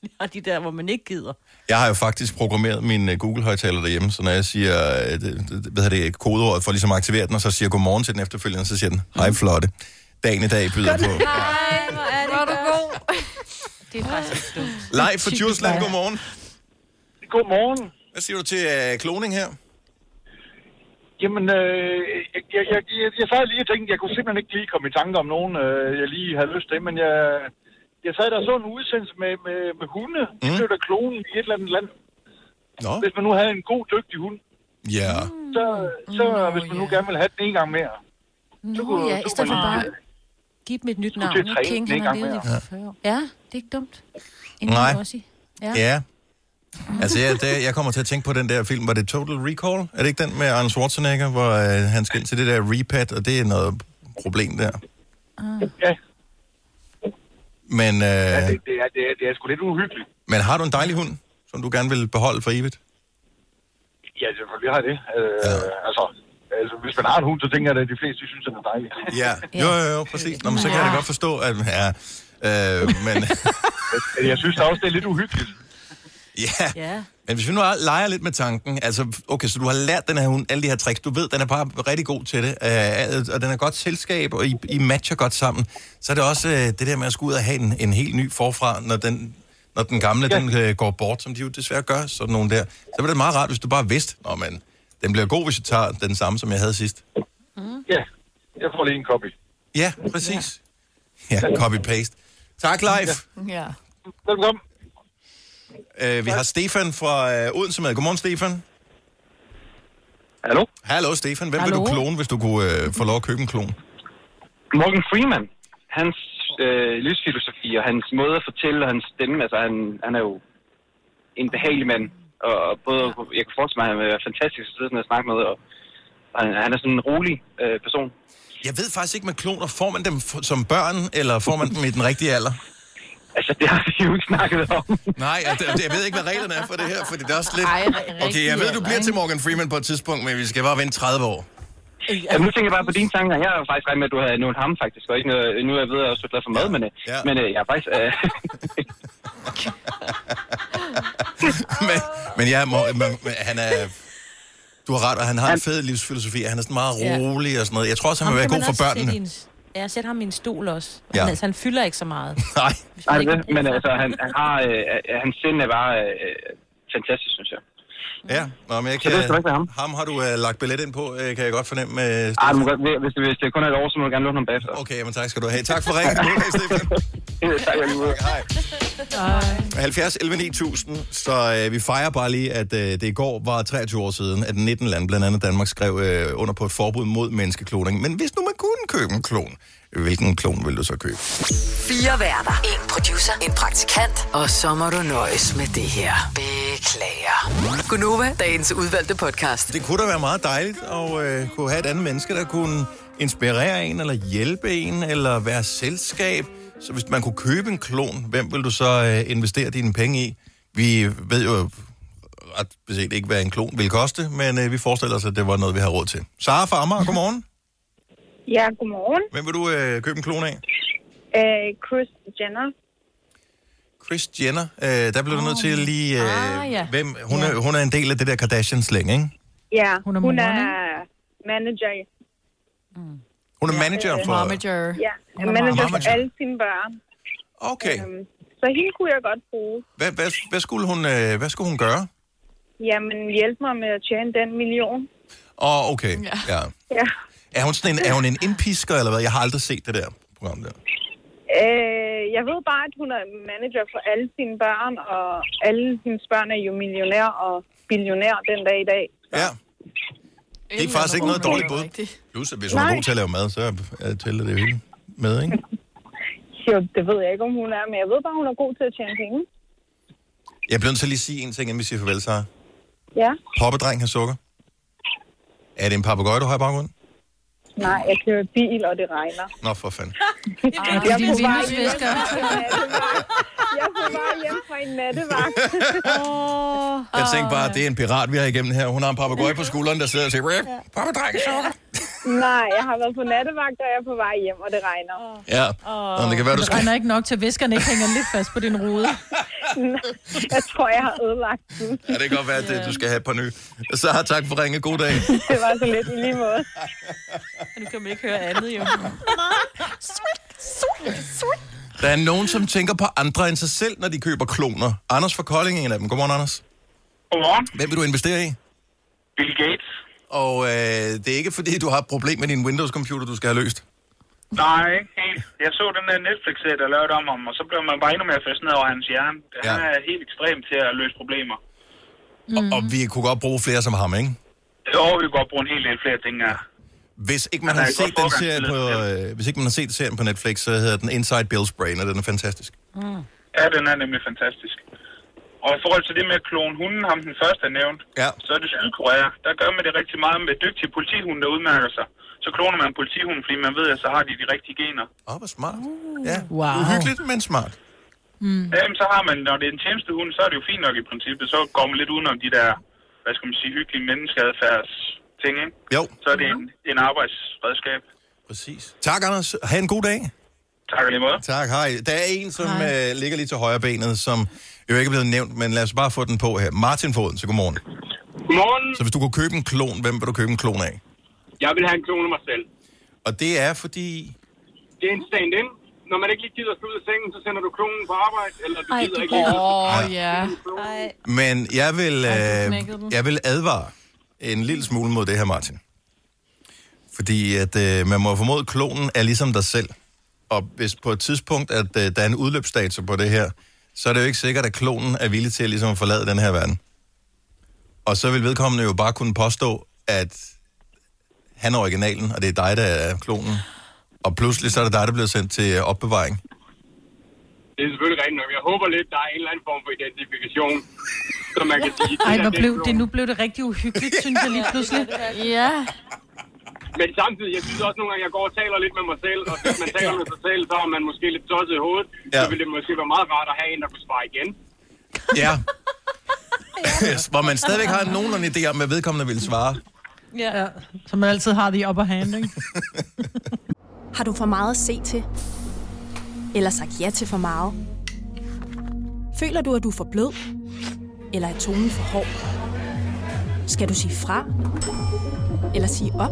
og de der, hvor man ikke gider. Jeg har jo faktisk programmeret min øh, Google-højtaler derhjemme, så når jeg siger, øh, det, det, hvad hedder det, kodeordet for ligesom at aktivere den, og så siger godmorgen til den efterfølgende, så siger den, hej flotte. Dagen i dag byder på. Hej, hvor er det godt. god. Det er faktisk dumt. Live for Djursland, godmorgen. Godmorgen. Hvad siger du til uh, kloning her? Jamen, øh, jeg, jeg, jeg, jeg, jeg sad lige og tænkte, jeg kunne simpelthen ikke lige komme i tanke om nogen, øh, jeg lige havde lyst til, men jeg, jeg sad der og så en udsendelse med, med, med hunde. De blev der klonen i et eller andet land. Nå. Hvis man nu havde en god, dygtig hund, Ja. så, så hvis man nu gerne ville have den en gang mere. Nå, ja, i stedet for bare give dem et nyt navn. træne King, den en han har gang levet mere. i 40 år. Ja, det er ikke dumt. En Nej. Ja. Ja. Altså, jeg, det, jeg kommer til at tænke på den der film, var det Total Recall? Er det ikke den med Arnold Schwarzenegger, hvor øh, han skal ind til det der repat, og det er noget problem der. Ja. Men, øh, Ja, det, det, er, det, er, det er sgu lidt uhyggeligt. men har du en dejlig hund, som du gerne vil beholde for evigt? Ja, selvfølgelig har jeg det. Øh, ja. altså, altså, hvis man har en hund, så tænker jeg, at de fleste de synes, at den er dejlig. Ja, jo, jo, jo, præcis. Nå, men så kan jeg da godt forstå, at... Ja, øh, men... jeg synes da også, det er lidt uhyggeligt. Ja. ja. Men hvis vi nu leger lidt med tanken, altså, okay, så du har lært den her hund alle de her tricks, du ved, den er bare rigtig god til det, øh, og den er godt selskab, og I, I matcher godt sammen, så er det også øh, det der med at skulle ud og have en, en helt ny forfra, når den, når den gamle, ja. den øh, går bort, som de jo desværre gør, sådan nogle der. Så var det meget rart, hvis du bare vidste, at man, den bliver god, hvis jeg tager den samme, som jeg havde sidst. Ja, jeg får lige en copy. Ja, præcis. Ja, copy-paste. Tak, live. Ja. Velkommen. Øh, vi har Stefan fra øh, Odense med. Godmorgen, Stefan. Hallo? Hallo, Stefan. Hvem Hallo? vil du klone, hvis du kunne øh, få lov at købe en klon? Morgan Freeman, hans øh, livsfilosofi og hans måde at fortælle og hans stemme, altså han, han er jo en behagelig mand. Og og både, jeg kan forestille mig, at han være fantastisk at sidde og snakke med, og, og han, han er sådan en rolig øh, person. Jeg ved faktisk ikke med kloner. Får man dem f- som børn, eller får man dem i den rigtige alder? Altså, det har vi jo ikke snakket om. Nej, jeg, jeg ved ikke, hvad reglerne er for det her, fordi det er også lidt... Ej, Okay, jeg ved, du bliver til Morgan Freeman på et tidspunkt, men vi skal bare vente 30 år. Ja, nu tænker jeg bare på dine tanker. Jeg jo faktisk regnet med, at du havde nævnt ham faktisk, og ikke noget, nu er jeg ved, at jeg er så glad for mad, men, Ja. ja. men øh, jeg er faktisk... Øh, men, men ja, Mor- men, men han er... Du har ret, og han har en fed livsfilosofi, og han er sådan meget Ja. rolig og sådan noget. Jeg tror også, han vil være god for børnene. en- Ja, sæt ham i en stol også. Ja. Ja. Altså, han fylder ikke så meget. Nej. Nej, det, men altså, han, han har, øh, øh, hans sind er bare øh, fantastisk, synes jeg. Ja, Nå, men jeg Så det er kan, sgu ikke ham. ham har du uh, lagt billet ind på, uh, kan jeg godt fornemme. Uh, Ej, du hvis, det, hvis det kun er et år, så må du gerne låne ham bagefter. Okay, men tak skal du have. Tak for ringen. Stefan. tak, jeg lige Hej. 70 11 9000, så øh, vi fejrer bare lige, at øh, det i går var 23 år siden, at 19 lande, blandt andet Danmark, skrev øh, under på et forbud mod menneskekloning. Men hvis nu man kunne købe en klon, hvilken klon vil du så købe? Fire værter. En producer. En praktikant. Og så må du nøjes med det her. Beklager. Gunova, dagens udvalgte podcast. Det kunne da være meget dejligt at øh, kunne have et andet menneske, der kunne inspirere en, eller hjælpe en, eller være selskab. Så hvis man kunne købe en klon, hvem vil du så øh, investere dine penge i? Vi ved jo ret beset ikke, hvad en klon vil koste, men øh, vi forestiller os, at det var noget, vi har råd til. Sara fra Amager, godmorgen. Ja, godmorgen. Hvem vil du øh, købe en klon af? Øh, Chris Jenner. Chris Jenner. Øh, der blev du nødt til lige... Øh, Ah, ja. hvem, hun, er, hun er en del af det der Kardashian-slæng, ikke? Ja, Hun er hun er manager. Hun er manager for... Momager. Ja, Hun er manager for alle sine børn. Okay. Øhm, så hende kunne jeg godt bruge. Hvad, hvad, hvad, skulle hun, øh, hvad skulle hun gøre? Jamen, hjælp mig med at tjene den million. Åh, oh, okay. Ja. ja. Ja. Er hun, sådan en, er hun en indpisker, eller hvad? Jeg har aldrig set det der program der. Øh, jeg ved bare, at hun er manager for alle sine børn, og alle hendes børn er jo millionær og billionær den dag i dag. Ja. Det er faktisk ikke noget dårligt bud. Plus, hvis hun er Nej. god til at lave mad, så er- tæller det jo hele med, ikke? Jo, det ved jeg ikke, om hun er, men jeg ved bare, hun er god til at tjene penge. Jeg bliver nødt til at lige sige en ting, inden vi siger farvel, Sara. Ja. Poppedreng har sukker. Er det en papegøje, du har i baggrunden? Nej, jeg kører bil, og det regner. Nå, for fanden. Jeg det er på vej hjem fra. Jeg er på vej hjem fra en nattevagt. Jeg tænkte bare, at det er en pirat, vi har igennem her. Hun har en papegøje på skulderen, der sidder og siger, Rip, papegøje, sukker. Nej, jeg har været på nattevagt, og jeg er på vej hjem, og det regner. Ja, Nå, det kan være, du Det skal... regner ikke nok til, at viskerne ikke hænger lidt fast på din rude. Jeg tror, jeg har ødelagt den. Ja, det kan godt være, at det, du skal have et par nye. Så tak for ringe. God dag. Det var så lidt i lige måde. Nu kan man ikke høre andet, jo. Der er nogen, som tænker på andre end sig selv, når de køber kloner. Anders fra Kolding er en af dem. Godmorgen, Anders. Godmorgen. Hvem vil du investere i? Bill Gates. Og øh, det er ikke fordi, du har et problem med din Windows-computer, du skal have løst. Nej, ikke helt. Jeg så den der Netflix-serie, der lavede om ham, og så blev man bare endnu mere fascineret over hans hjerne. Ja. Han er helt ekstrem til at løse problemer. Mm. Og, og vi kunne godt bruge flere som ham, ikke? Jo, vi kan godt bruge en hel del flere ting her. Hvis ikke man har et set den serie på, øh, hvis ikke man har set serien på Netflix, så hedder den Inside Bill's Brain, og den er fantastisk. Mm. Ja, den er nemlig fantastisk. Og i forhold til det med klon hunden, ham den første er nævnt, ja. så er det Sydkorea. Der gør man det rigtig meget med dygtige politihunde, der udmærker sig. Så kloner man en politihund, fordi man ved, at så har de de rigtige gener. Åh, oh, hvor smart. Ja, wow. uhyggeligt, men smart. Mm. Jamen, så har man, når det er en tjenestehund, så er det jo fint nok i princippet. Så går man lidt udenom de der, hvad skal man sige, hyggelige menneskeadfærds ting, ikke? Jo. Så er det en, en arbejdsredskab. Præcis. Tak, Anders. Ha' en god dag. Tak lige måde. Tak, hej. Der er en, som øh, ligger lige til højre benet, som jo ikke er blevet nævnt, men lad os bare få den på her. Martin Foden, så godmorgen. Godmorgen. Så hvis du kunne købe en klon, hvem vil du købe en klon af? Jeg vil have en klon af mig selv. Og det er fordi... Det er en stand-in. Når man ikke lige gider at ud af sengen, så sender du klonen på arbejde, eller du Ej, gider du ikke... Åh, ja. Men jeg vil, øh, jeg vil advare en lille smule mod det her, Martin. Fordi at øh, man må formode, at klonen er ligesom dig selv. Og hvis på et tidspunkt, at øh, der er en udløbsdato på det her, så er det jo ikke sikkert, at klonen er villig til at ligesom forlade den her verden. Og så vil vedkommende jo bare kunne påstå, at han er originalen, og det er dig, der er klonen. Og pludselig så er det dig, der bliver sendt til øh, opbevaring. Det er selvfølgelig rigtigt nok. Jeg håber lidt, der er en eller anden form for identifikation, så man kan sige... Ej, hvor er blev, det, nu blev det rigtig uhyggeligt, synes jeg lige pludselig. Ja. Men samtidig, jeg synes også nogle gange, jeg går og taler lidt med mig selv, og hvis man taler med sig selv, så er man måske lidt tosset i hovedet. Ja. Så vil det måske være meget rart at have en, der kunne svare igen. Ja. Hvor man stadigvæk har nogenlunde idé om, hvad vedkommende vil svare. Ja. ja. Som man altid har de upper hand, ikke? Har du for meget at se til? Eller sagt ja til for meget? Føler du, at du er for blød? Eller er tonen for hård? Skal du sige fra? Eller sige op?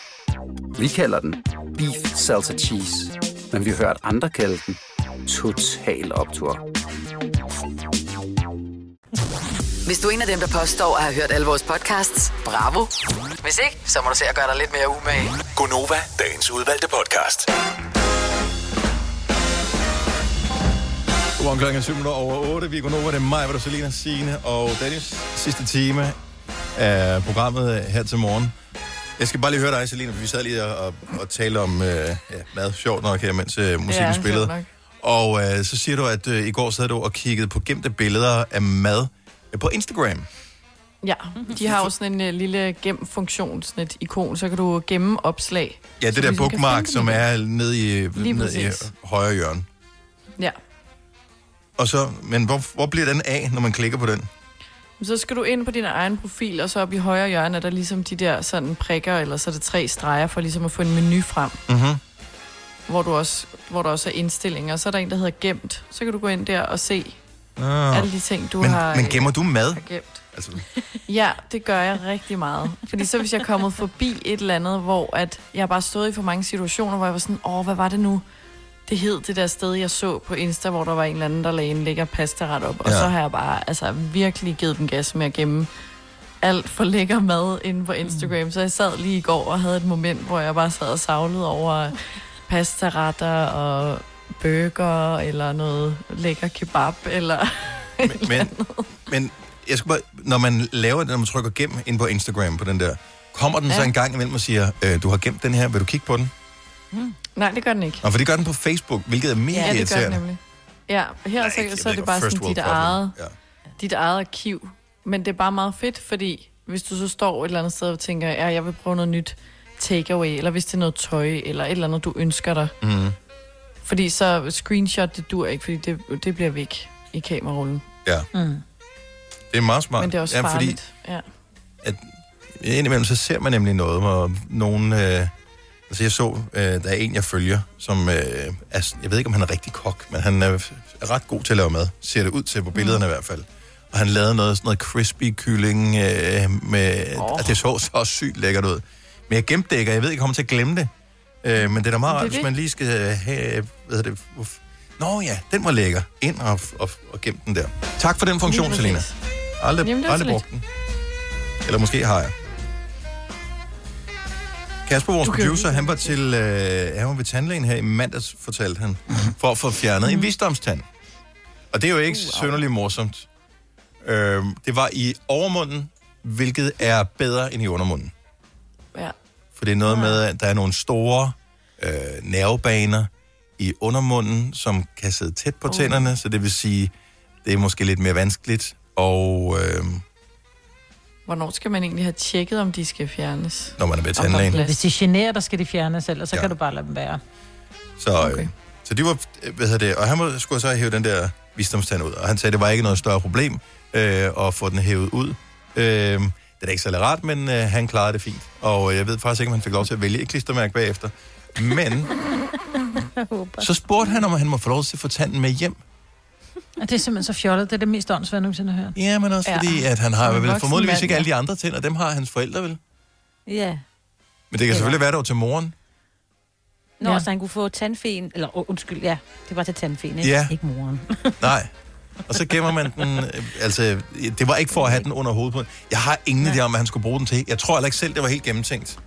Vi kalder den Beef Salsa Cheese, men vi har hørt andre kalde den Total Optor. Hvis du er en af dem, der påstår at have hørt alle vores podcasts, bravo. Hvis ikke, så må du se at gøre dig lidt mere umage. Gonova, dagens udvalgte podcast. Godmorgen klokken er 7 minutter over 8. Vi går nu, hvor det er mig, hvor der er Selina, Signe og Dennis. Sidste time af programmet her til morgen. Jeg skal bare lige høre dig, Selina, for vi sad lige og, og, og talte om øh, ja, mad. Sjovt nok her, mens øh, musikken Ja, spillede. Og øh, så siger du, at øh, i går sad du og kiggede på gemte billeder af mad øh, på Instagram. Ja, de har jo sådan en uh, lille gem-funktion, sådan et ikon, så kan du gemme opslag. Ja, det Så der bookmark, som er nede i, ned i højre hjørne. Ja. Og så, men hvor, hvor bliver den af, når man klikker på den? Så skal du ind på din egen profil, og så op i højre hjørne er der ligesom de der sådan prikker, eller så er det tre streger, for ligesom at få en menu frem, Mm-hmm. hvor, du også, hvor der også er indstillinger. Så er der en, der hedder gemt. Så kan du gå ind der og se Ah. alle de ting, du men, har... men gemmer du mad? gemt. Altså, Ja, det gør jeg rigtig meget. Fordi så hvis jeg er kommet forbi et eller andet, hvor at jeg har bare stået i for mange situationer, hvor jeg var sådan, åh, hvad var det nu? Det hed det der sted, jeg så på Insta, hvor der var en eller anden, der lagde en lækker pastaret op. Og Ja. så har jeg bare altså, virkelig givet den gas med at gemme alt for lækker mad inde på Instagram. Så jeg sad lige i går og havde et moment, hvor jeg bare sad og savlede over pastaretter og burger, eller noget lækker kebab, eller... men, men, men jeg skal bare, når man laver det, når man trykker gem ind på Instagram på den der, kommer den ja. så en gang imellem og siger, øh, du har gemt den her, vil du kigge på den? Nej, det gør den ikke. Nå, for det gør den på Facebook, hvilket er mega Ja, det gør den irriterende. nemlig. Ja, her så, ikke- så er det er bare sådan dit eget, Ja. dit eget arkiv. Men det er bare meget fedt, fordi hvis du så står et eller andet sted og tænker, ja, jeg vil prøve noget nyt takeaway, eller hvis det er noget tøj, eller et eller andet, du ønsker dig. Mm. Fordi så screenshot, det dur ikke, fordi det, det bliver væk i kamerarullen. Ja. Mm. Det er meget smart. Men det er også ja, farligt. Ja. Fordi indimellem så ser man nemlig noget, hvor nogen... Øh, altså jeg så, øh, der er en, jeg følger, som øh, er, jeg ved ikke, om han er rigtig kok, men han er, er ret god til at lave mad. Ser det ud til på billederne mm. i hvert fald. Og han lavede noget, sådan noget crispy kylling øh, med... Oh. Altså, det så så sygt lækkert ud. Men jeg gemte det ikke, og jeg ved ikke, om jeg kommer til at glemme det. Øh, men det er da meget rart, hvis man lige skal have... Hvad det? Uf. Nå ja, den var lækker. Ind og, og, og gem den der. Tak for den funktion, Selina. Aldrig, Jamen, aldrig brugt den. Eller måske har jeg. Kasper, vores producer, han var til øh, han var ved tandlægen her i mandags, fortalte han, for at få fjernet en visdomstand. Og det er jo ikke uh, synderligt morsomt. Øh, det var i overmunden, hvilket er bedre end i undermunden. Ja. For det er noget med, at der er nogle store øh, nervebaner i undermunden, som kan sidde tæt på Oh. tænderne, så det vil sige, det er måske lidt mere vanskeligt. Og øh, Hvornår skal man egentlig have tjekket, om de skal fjernes? når man er ved tandlægen. Hvis de generer dig, skal de fjernes, ellers så Ja. kan du bare lade dem være. Så, okay. øh, så de var, øh, hvad hedder det, og han må, skulle så hæve den der visdomstand ud, og han sagde, at det var ikke noget større problem øh, at få den hævet ud. Øh, det er ikke særlig rart, men øh, han klarede det fint. Og øh, jeg ved faktisk ikke, om han fik lov til at vælge et klistermærke bagefter. Men så spurgte han, om han må få lov til at få tanden med hjem. Og det er simpelthen så fjollet. Det er det mest åndsværende, jeg nogensinde har hørt. Ja, men også ja. fordi, at han har vel formodentligvis ikke alle de andre tænder. Dem har hans forældre vel. Ja. Men det kan selvfølgelig være, der var til moren. Nå, Ja. så han kunne få tandfen, eller undskyld, ja, det var til tandfen, ikke? Ja. Ikke moren. Nej. Og så gemmer man den, øh, altså, det var ikke for at have den under hovedet på. Jeg har ingen idé om, hvad han skulle bruge den til. Jeg tror heller ikke selv, det var helt gennemtænkt.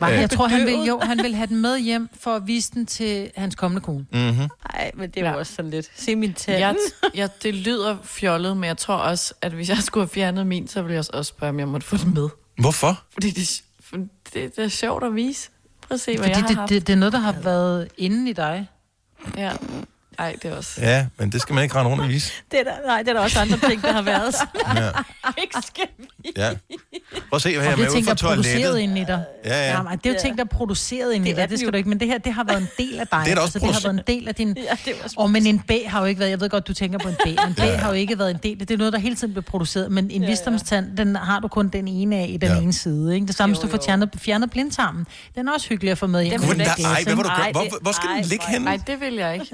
Var Øh. jeg tror, han vil, jo, han vil have den med hjem for at vise den til hans kommende kone. Mm-hmm. Nej, men det var også sådan lidt. Se min tand. Ja, ja, det lyder fjollet, men jeg tror også, at hvis jeg skulle have fjernet min, så ville jeg også spørge, om jeg måtte få den med. Hvorfor? Fordi det, for det, det er sjovt at vise. Prøv at se, hvad Fordi jeg har det, haft. det, det, er noget, der har været inde i dig. Ja. Ej, det er også... Ja, men det skal man ikke rende rundt og vise. Det er der, nej, det er der også andre ting, der har været. Ja. ikke skal vi. Ja. Prøv at se, hvad jeg er er med ud ting, fra der er produceret toilettet. inde i dig. Ja, ja. Nej, det er jo ting, der er produceret inde i er dig. Det skal jo- du ikke. Men det her, det har været en del af dig. Det er da også altså, det har været en del af din... Ja, det var Og men en B har jo ikke været... Jeg ved godt, du tænker på en B. En B Ja. har jo ikke været en del. Det er noget, der hele tiden bliver produceret. Men en Ja, ja. visdomstand, den har du kun den ene af i den Ja. ene side. Ikke? Det samme, hvis du får fjernet, fjernet blindtarmen. Den er også hyggelig at få med hjem. Hvor, skal den ligge henne? Nej, det vil jeg ikke.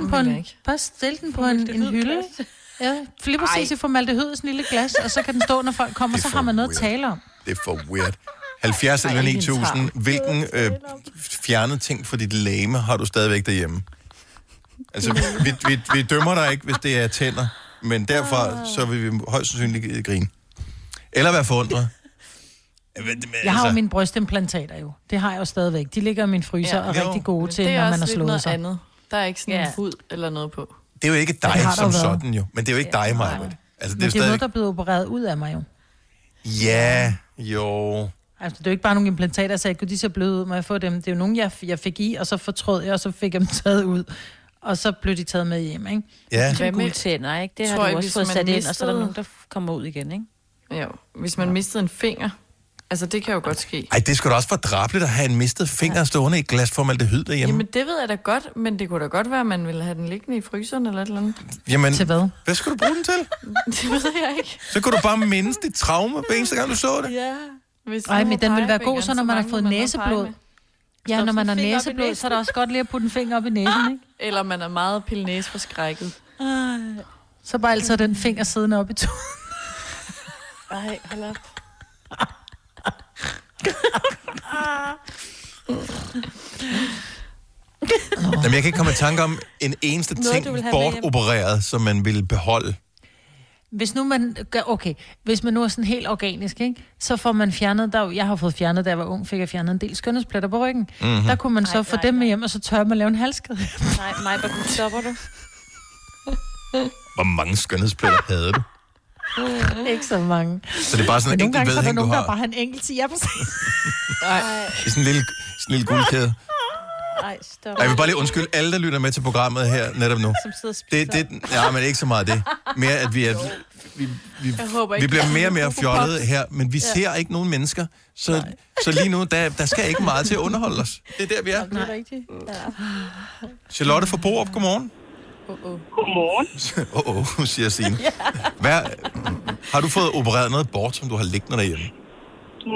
Den på en, ikke. bare stil den på en, en hylde. Ja, lige præcis i formaldehyd, sådan en lille glas, og så kan den stå, når folk kommer, er så har man noget at weird. tale om. Det er for weird. 70 eller Ej, ikke en 9000. Hvilken øh, fjernet ting for dit læme har du stadigvæk derhjemme? Altså, vi, vi, vi dømmer dig ikke, hvis det er tænder, men derfra så vil vi højst sandsynligt grine. Eller være forundret. Jeg, har jo altså, mine brystimplantater jo. Det har jeg jo stadigvæk. De ligger i min fryser Ja. og Jo. er rigtig gode til, det er når også man har lidt slået noget sig. andet. Der er ikke sådan Ja. en fod eller noget på. det er jo ikke dig som været. sådan jo, men det er jo ikke dig, Maja. Altså, det Men er det er noget, stadig... der er blevet opereret ud af mig jo. Ja, jo. Altså, det er jo ikke bare nogle implantater, så jeg kunne de så bløde ud, må jeg få dem. Det er jo nogle, jeg, jeg fik i, og så fortrød jeg, og så fik jeg dem taget ud. Og så blev de taget med hjem, ikke? Ja. Som gule tænder, ikke? Det har Tror du også fået sat ind, og så er der mistede- nogen, der kommer ud igen, ikke? Ja, hvis man mistede en finger, Altså, det kan jo godt ske. Ej, det skulle da også for drabligt at have en mistet finger stående i et glas formaldehyd derhjemme. Jamen, det ved jeg da godt, men det kunne da godt være, at man ville have den liggende i fryseren eller et eller andet. Jamen, Til hvad? hvad skal du bruge den til? Det ved jeg ikke. Så kunne du bare mindes dit traume hver eneste gang, du så det. Ja. Hvis Ej, men den vil være god, så når man har fået at næseblod. Ja, når man har næseblod, så er det også godt lige at putte en finger op i næsen, ikke? Eller man er meget pilnæs forskrækket. Så bare altid den finger siddende op i to. Ej, hold op. Jamen, jeg kan ikke komme i tanke om en eneste Noget, ting hjem. bortopereret, som man ville beholde. Hvis nu man gør, okay, hvis man nu er sådan helt organisk, ikke? så får man fjernet, der, jeg har fået fjernet, da jeg var ung, fik jeg fjernet en del skønhedspletter på ryggen. Mhm. Mm-hmm. Der kunne man så få dem med hjem, og så tør man lave en halskede. Nej, mig, hvor stopper du? Hvor mange skønhedspletter havde du? Ikke så mange. Så det er bare sådan en enkelt gange så er der vedhæng, du nogen, der har. bare har en enkelt til. Ja, præcis. Nej. Det er sådan en lille, sådan en lille guldkæde. Ej, stop. Jeg vil bare lige undskylde alle, der lytter med til programmet her netop nu. Som sidder og spiser. Det, det, ja, men ikke så meget det. Mere, at vi er... Vi, vi, Jeg håber vi bliver er mere og mere fjollede her, men vi Ja. ser ikke nogen mennesker. Så, så lige nu, der, der skal ikke meget til at underholde os. Det er der, vi er. Det er rigtigt. Ja. Charlotte fra Borup, godmorgen. Godmorgen. Åh, oh, oh, siger Signe. Hvad, har du fået opereret noget bort, som du har liggende derhjemme?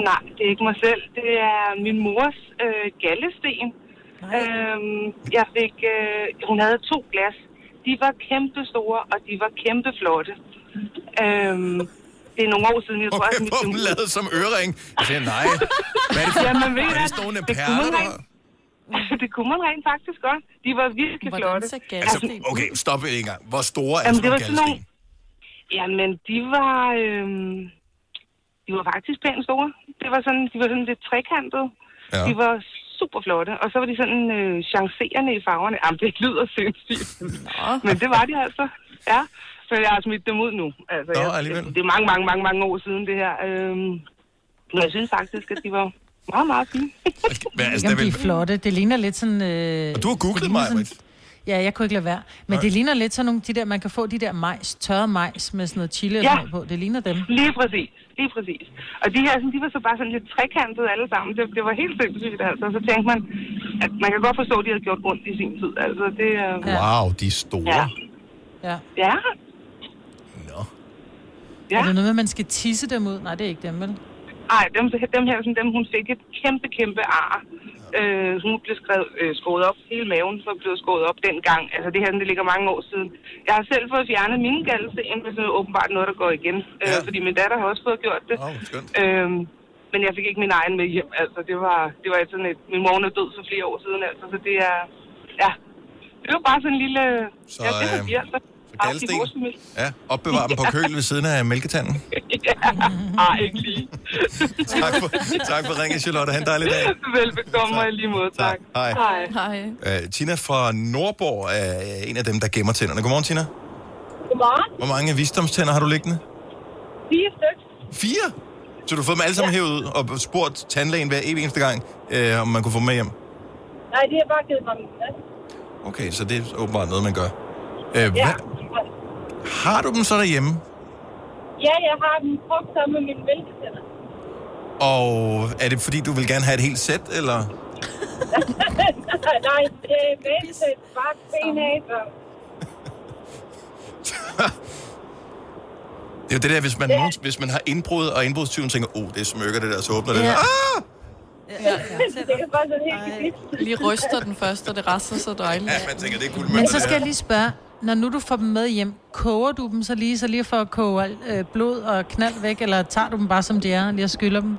Nej, det er ikke mig selv. Det er min mors øh, gallesten. Øhm, jeg fik, øh, hun havde to glas. De var kæmpe store, og de var kæmpe flotte. Øhm, det er nogle år siden, jeg tror, Okay, at få dem lavet som ørering. Jeg siger, nej. Hvad er det for, Jamen, ved er det Det kunne perler, det kunne man rent faktisk godt. De var virkelig Hvordan flotte. Altså, okay, stop en gang. Hvor store er Jamen, sådan det var nogle sådan nogle... Jamen, de var... Øhm, de var faktisk pænt store. Det var sådan, de var sådan lidt trekantede. Ja. De var super flotte. Og så var de sådan øh, chancerende i farverne. Jamen, det lyder sindssygt. Men det var de altså. Ja. Så jeg har smidt dem ud nu. Altså, Nå, jeg, alligevel. det er mange, mange, mange, mange år siden, det her. Øhm, men jeg synes faktisk, at de var meget, meget fine. Hvad, altså, Ikke der om de er flotte. Det ligner lidt sådan... Øh, Og du har googlet mig, sådan-. Ja, jeg kunne ikke lade være. Men det ligner lidt sådan nogle, de der, man kan få de der majs, tørre majs med sådan noget chili Ja. noget på. Det ligner dem. Lige præcis. Lige præcis. Og de her, sådan, de var så bare sådan lidt trekantede alle sammen. Det, det var helt sindssygt, altså. Så tænkte man, at man kan godt forstå, at de havde gjort ondt i sin tid. Altså, det er... Wow, de er store. Ja. Ja. Ja. Nå. Ja. Er det noget med, at man skal tisse dem ud? Nej, det er ikke dem, vel? Ej, dem, dem her, sådan, dem hun fik et kæmpe, kæmpe ar. Øh, hun blev skrevet, øh, skåret op. Hele maven var blevet skåret op dengang. Altså det her, det ligger mange år siden. Jeg har selv fået fjernet mine galdesten, hvis det er åbenbart noget, der går igen. Øh, Ja. fordi min datter har også fået gjort det. Skønt. Øhm, men jeg fik ikke min egen med hjem. Altså, det var, det var sådan et... Min mor er død for flere år siden, altså. Så det er... Ja. Det var bare sådan en lille... Så, ja, det øh, familie. Ja, opbevar dem på køl ved siden af mælketanden. ja. Ej, ikke lige. Tak for, tak for ringe, Charlotte. Ha' en dejlig dag. Velbekomme og lige måde, tak. Hej. Hej. Hej. Uh, Tina fra Nordborg er en af dem, der gemmer tænderne. Godmorgen, Tina. Godmorgen. Hvor mange visdomstænder har du liggende? Fire stykker. Fire? Så du har fået dem alle sammen hævet ud og spurgt tandlægen hver evig eneste gang, øh, om man kunne få dem med hjem? Nej, de har bare givet mig dem. Ja. Okay, så det er åbenbart noget, man gør. Øh, Ja. hvad, har du dem så derhjemme? ja, jeg har dem brugt sammen med mine mælketænder. Og er det fordi, du vil gerne have et helt sæt, eller? Nej, det er mælketæt. Bare ben af. Det er jo det der, hvis man, ja. hvis man har indbrud, og indbrudstyven tænker, åh, oh, det smykker det der, så åbner det. Ja. Ja. Ah! Ja, ja. det er bare sådan helt gebidt. Lige ryster den først, og det rester så dejligt. Ja, man tænker, det er guld Men så skal jeg lige spørge, når nu du får dem med hjem, koger du dem så lige, så lige for at koge alt, øh, blod og knald væk, eller tager du dem bare som de er, lige og skyller dem?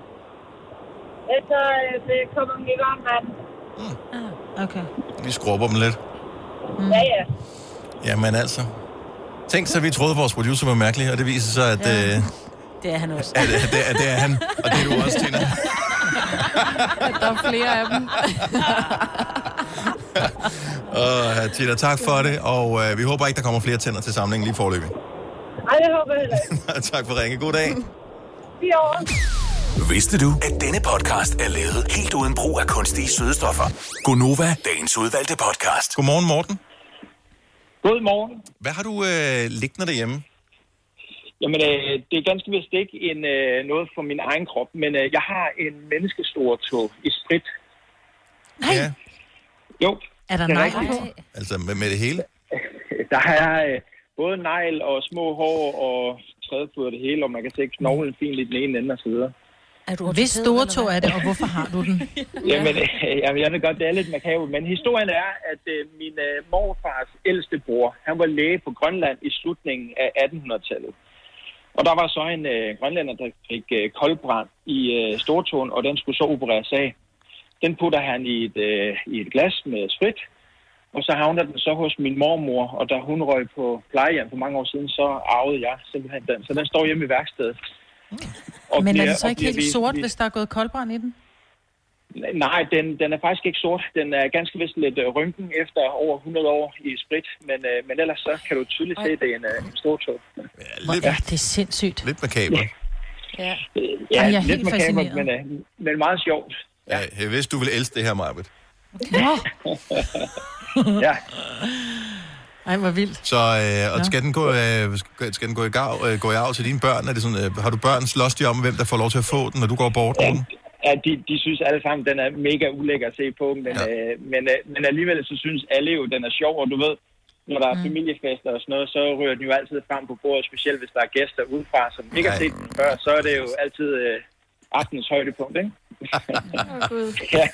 Altså, øh, det kommer dem i varmt vand. Okay. Vi skrubber dem lidt. Mm. Ja, ja. Jamen altså. Tænk så, vi troede, at vores producer var mærkelig, og det viser sig, at, ja. øh, Det er han også. at, at, det, at det er han, og det er du også, Tina. Der er flere af dem. Og Tina, tak for det, og øh, vi håber ikke, der kommer flere tænder til samlingen lige forløbig. Ej, det håber jeg heller ikke. tak for ringe. God dag. Fire år. Vidste du, at denne podcast er lavet helt uden brug af kunstige sødestoffer? Gonova, dagens udvalgte podcast. Godmorgen, Morten. Godmorgen. Hvad har du øh, liggende derhjemme? Jamen, øh, det er ganske vist ikke en, øh, noget for min egen krop, men øh, jeg har en menneskestor tog i sprit. Nej. Ja. Jo. Er der rigtig- på? Altså med, med det hele? Der er øh, både negl og små hår og trædefod og det hele, og man kan se knoglen fint i den ene ende og så videre. Er du Hvis store tog er det, og hvorfor har du den? Jamen, øh, jamen, jeg ved godt, det er lidt makabert, men historien er, at øh, min øh, morfars ældste bror, han var læge på Grønland i slutningen af 1800-tallet. Og der var så en øh, grønlænder, der fik øh, koldbrand i øh, stortåen, og den skulle så opereres af. Den putter han i et, øh, i et glas med sprit, og så havner den så hos min mormor, og da hun røg på plejehjem for mange år siden, så arvede jeg simpelthen den. Så den står hjemme i værkstedet. Og Men er bliver- det så ikke helt vi- sort, vi- hvis der er gået koldbrand i den? Nej, den, den er faktisk ikke sort. Den er ganske vist lidt øh, rynken efter over 100 år i sprit, men, øh, men ellers så kan du tydeligt se, at det er en, øh, en stor tog. Hvor er det sindssygt. Lidt makaber. Ja, Ej, jeg er lidt fascineret. men, øh, men meget sjovt. Ja. Jeg vidste, du ville elske det her, Marbet. Nå. ja. Ej, hvor vildt. Så øh, og skal den gå, øh, skal- den gå i, gav, øh, gå i arv til dine børn? Er det sådan, øh, har du børn slås de om, hvem der får lov til at få den, når du går bort med den? Ja, de, de synes alle sammen, den er mega ulækker at se på, men, ja. øh, men, øh, men alligevel så synes alle jo, den er sjov, og du ved, når der er familiefester og sådan noget, så ryger den jo altid frem på bordet, specielt hvis der er gæster udefra, som ikke har set den før, så er det jo altid øh, aftenens højdepunkt, ikke? ja.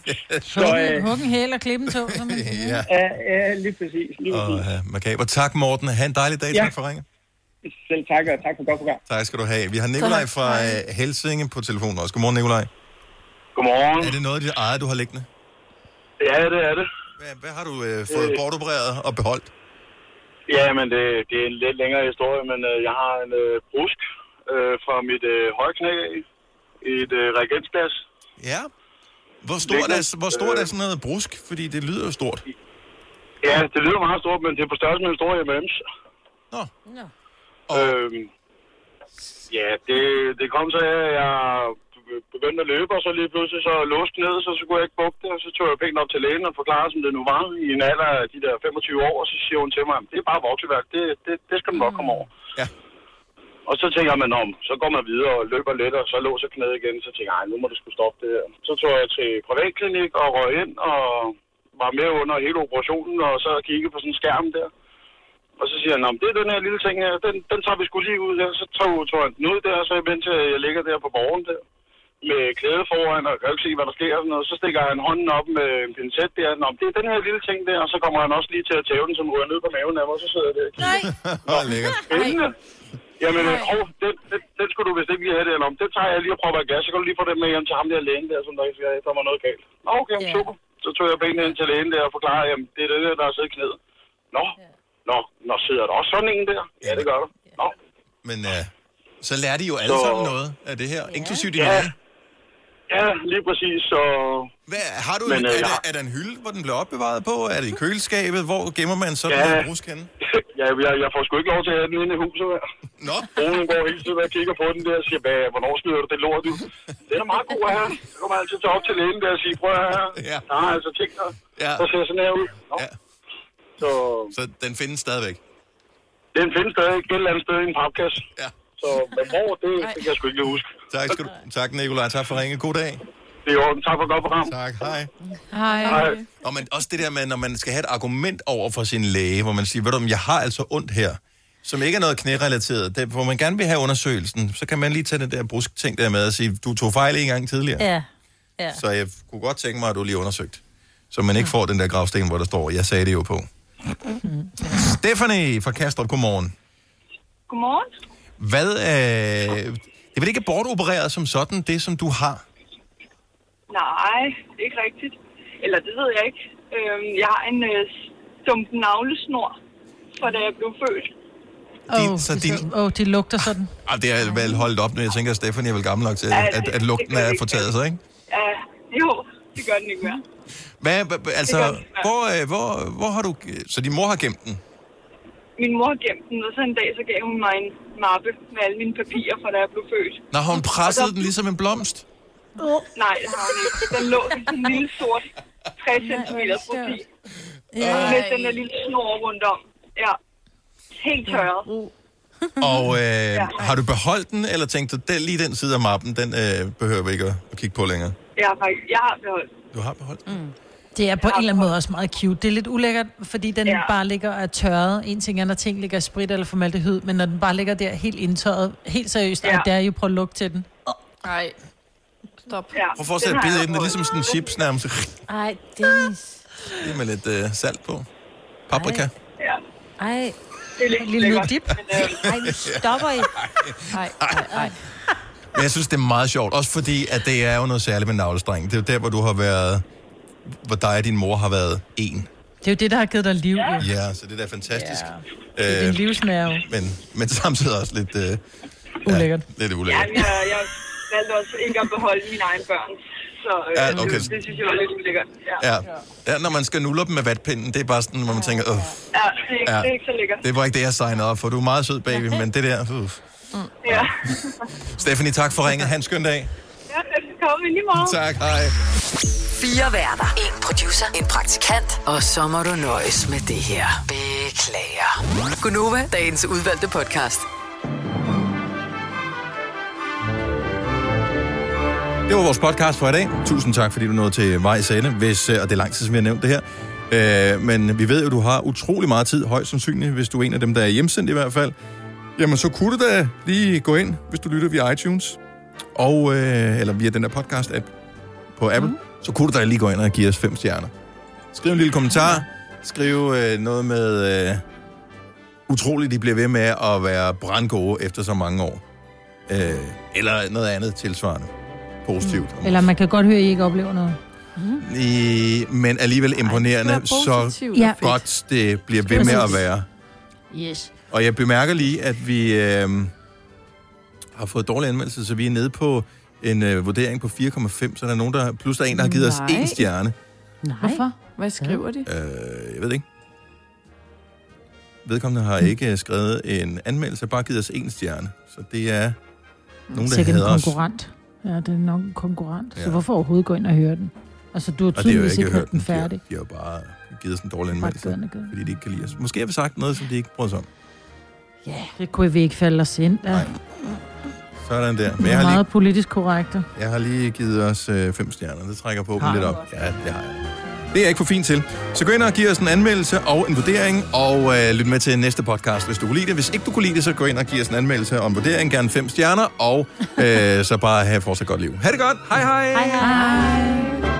så, øh, huggen hæl og klippen tog, som man siger. Ja. ja, lige præcis. Lige Og, præcis. øh, makaber. Tak, Morten. Ha' en dejlig dag. Ja. Tak for ringe. Selv tak, og tak for godt program. Tak skal du have. Vi har Nikolaj fra øh, Helsinge på telefonen også. Godmorgen, Nikolaj. Godmorgen. Er det noget af dit eget, du har liggende? Ja, det er det. Hvad, hvad har du øh, fået Øh. bortopereret og beholdt? Ja, men det, det er en lidt længere historie, men øh, jeg har en øh, brusk øh, fra mit øh, højre knæ i et øh, reagensglas. Ja. Hvor stort, er, hvor stort er Øh. sådan noget brusk? Fordi det lyder jo stort. Ja, det lyder meget stort, men det er på størrelse med en stor M&M's. Nå. Øhm, ja, det, det kom så at jeg begyndte at løbe, og så lige pludselig så låste ned, så, så kunne jeg ikke bukke det, og så tog jeg pænt op til lægen og forklarede, som det nu var, i en alder af de der 25 år, og så siger hun til mig, det er bare vokseværk, det, det, det skal du nok komme over. Ja. Og så tænker man om, så går man videre og løber lidt, og så låser knæet igen, så tænker jeg, "Ej, nu må du skulle stoppe det her. Så tog jeg til privatklinik og røg ind, og var med under hele operationen, og så kiggede på sådan en skærm der. Og så siger han, "Nå, men det er den her lille ting her, den, den tager vi skulle lige ud der. Så tog, tog han den ud der, så imens jeg ligger der på borgen der med klæde foran, og kan ikke se, hvad der sker. og Sådan noget. Så stikker han hånden op med en pincet der. Nå, men det er den her lille ting der, og så kommer han også lige til at tæve den, som ryger ned på maven af mig, og så sidder jeg der. Nej. Hvor lækkert. Jamen, åh, den, den, den, skulle du vist ikke lige have det, eller om. Den tager jeg lige og prøver gas, så kan du lige få den med hjem til ham der lægen der, som der ikke siger, at der var noget galt. Nå, okay, Ja. super. Så tog jeg benene ind til lægen der og forklarede, jamen, det er det der, der er siddet i knæet. Nå, nå, nå, sidder der også sådan en der? Ja, det gør der. Nå. Men øh, så lærer de jo alle Så- sammen noget af det her, inklusive din Ja. Ja, lige præcis, så... Hvad, har du Men, en, øh, er, jeg der, er der en hylde, hvor den bliver opbevaret på? Er det i køleskabet? Hvor gemmer man sådan Ja. noget brusk henne? ja, jeg, jeg får sgu ikke lov til at have den inde i huset her. Nå. Broen går hele tiden og kigger på den der og siger, Hvad, hvornår smider du det lort ud? Den er meget god her. Så kommer jeg altid tage op til lægen der og sige, prøv at høre her. Ja. Der er altså ting, der, Ja. der ser sådan her ud. Nå. Ja. Så Så den findes stadigvæk? den findes stadig et eller andet sted i en papkasse. Ja. Så men hvor, det, det kan jeg sgu ikke lige huske. Tak, skal du, tak Nikolaj. Tak for ringe. God dag. Det er orden. Tak for godt program. Tak. Hej. Hej. Hej. Og men også det der med, når man skal have et argument over for sin læge, hvor man siger, ved du, om jeg har altså ondt her, som ikke er noget knærelateret, det, hvor man gerne vil have undersøgelsen, så kan man lige tage den der brusk-ting der med og sige, du tog fejl en gang tidligere. Ja. ja. Så jeg kunne godt tænke mig, at du lige undersøgt. Så man ikke får den der gravsten, hvor der står, jeg sagde det jo på. Stephanie fra Kastrup, godmorgen. Godmorgen. Hvad øh, det er vel ikke bortopereret som sådan, det som du har? Nej, ikke rigtigt. Eller det ved jeg ikke. Øhm, jeg har en øh, stump navlesnor, fra da jeg blev født. Din, Åh, så de, din, så- åh, de lugter sådan. ah, det er vel holdt op, når jeg tænker, at Stephanie er vel gammel nok til, Ja, at, det- at lugten det er det fortaget sig, ikke? Ja, jo, det gør den ikke mere. Hvad, altså, den hvor, øh, hvor, hvor har du... Så din mor har gemt den? Min mor gemte den, og så en dag så gav hun mig en mappe med alle mine papirer, fra da jeg blev født. Når hun pressede den ligesom en blomst? Nej, det har hun ikke. Den lå i sådan en lille sort 60 cm profil. Ja. Med den der lille snor rundt om. Ja. Helt tørret. Og øh, har du beholdt den, eller tænkt du, den, lige den side af mappen, den øh, behøver vi ikke at, at kigge på længere? Har faktisk, jeg har beholdt. Du har beholdt mm. Det er på en eller anden måde også meget cute. Det er lidt ulækkert, fordi den Ja. bare ligger og er tørret. En ting er, når ting ligger i sprit eller formaldehyd, men når den bare ligger der helt indtørret, helt seriøst, ja. Og der er jo prøv at lugte til den. Nej. Stop. Ja, Prøv at dig at bide i den, det er ligesom sådan en chips nærmest. Ej, Dennis. Lige med lidt øh, salt på. Paprika. Ja. Ej. Det er lidt Lille lækkert. dip. Men, øh, Ej, nu stopper I. Ej, ej, ej. Men jeg synes, det er meget sjovt. Også fordi, at det er jo noget særligt med navlestreng. Det er jo der, hvor du har været... Hvor dig og din mor har været en. Det er jo det, der har givet dig liv. Ja. Ja, så det er da fantastisk. Det er Øh, din livsnerve. men, men samtidig også lidt... Øh, Ulækkert. Ja, lidt ja, ulækkert. jeg, jeg valgte også ikke at beholde mine egne børn. Så øh, Ja, ja, okay. det, det synes jeg var lidt ulækkert. Ja, Ja. ja, når man skal nulle dem med vatpinden, det er bare sådan, hvor man tænker, Åh, ja det, er ikke, Ja. det er ikke så lækkert. det var ikke det, jeg signede op for. Du er meget sød, baby, men det der... Ja. Stephanie, tak for ringet. Ha' en skøn dag. ja, komme i morgen. Tak, hej. Fire værter. En producer. En praktikant. Og så må du nøjes med det her. Beklager. Gunova, dagens udvalgte podcast. Det var vores podcast for i dag. Tusind tak, fordi du nåede til vejs ende, hvis, øh, og det er lang tid, som vi har nævnt det her. Øh, men vi ved jo, at du har utrolig meget tid, højst sandsynligt, hvis du er en af dem, der er hjemsendt i hvert fald. Jamen, så kunne du da lige gå ind, hvis du lytter via iTunes, og, øh, eller via den der podcast-app på Apple, mm. så kunne du da lige gå ind og give os fem stjerner. Skriv en lille kommentar. Skriv øh, noget med... Øh, utroligt, de bliver ved med at være brandgode efter så mange år. Øh, eller noget andet tilsvarende. Positivt. Eller man kan godt høre, at I ikke oplever noget. I, men alligevel imponerende, være så. Ja. godt det bliver ved med at være. Yes. Og jeg bemærker lige, at vi øh, har fået dårlig anmeldelse, så vi er nede på en øh, vurdering på 4,5, så der er nogen, der, plus der er en, der har givet os Nej. en stjerne. Nej. Hvorfor? Hvad skriver de? Øh, jeg ved ikke. Vedkommende har ikke øh, skrevet en anmeldelse, bare givet os en stjerne. Så det er nogen, der Sikkert en hader os. konkurrent. Ja, det er nok en konkurrent. Ja. Ja. Så hvorfor overhovedet gå ind og høre den? Altså, du har er tydeligvis ikke ikke hørt den den. De har, færdig. de har bare givet os en dårlig anmeldelse, fordi de ikke kan lide os. Måske har vi sagt noget, som de ikke bryder sig om. Ja, det kunne vi ikke falde os ind. Ja. Sådan der. Men jeg er har lige, meget politisk korrekte. jeg har lige givet os øh, fem stjerner. Det trækker på lidt op. Ja, det har jeg. Det er jeg ikke for fint til. Så gå ind og giv os en anmeldelse og en vurdering, og øh, lyt med til næste podcast, hvis du kunne lide det. Hvis ikke du kunne lide det, så gå ind og giv os en anmeldelse og en vurdering. Gerne fem stjerner, og øh, så bare have fortsat godt liv. Ha' det godt. Hej hej. Hej, hej.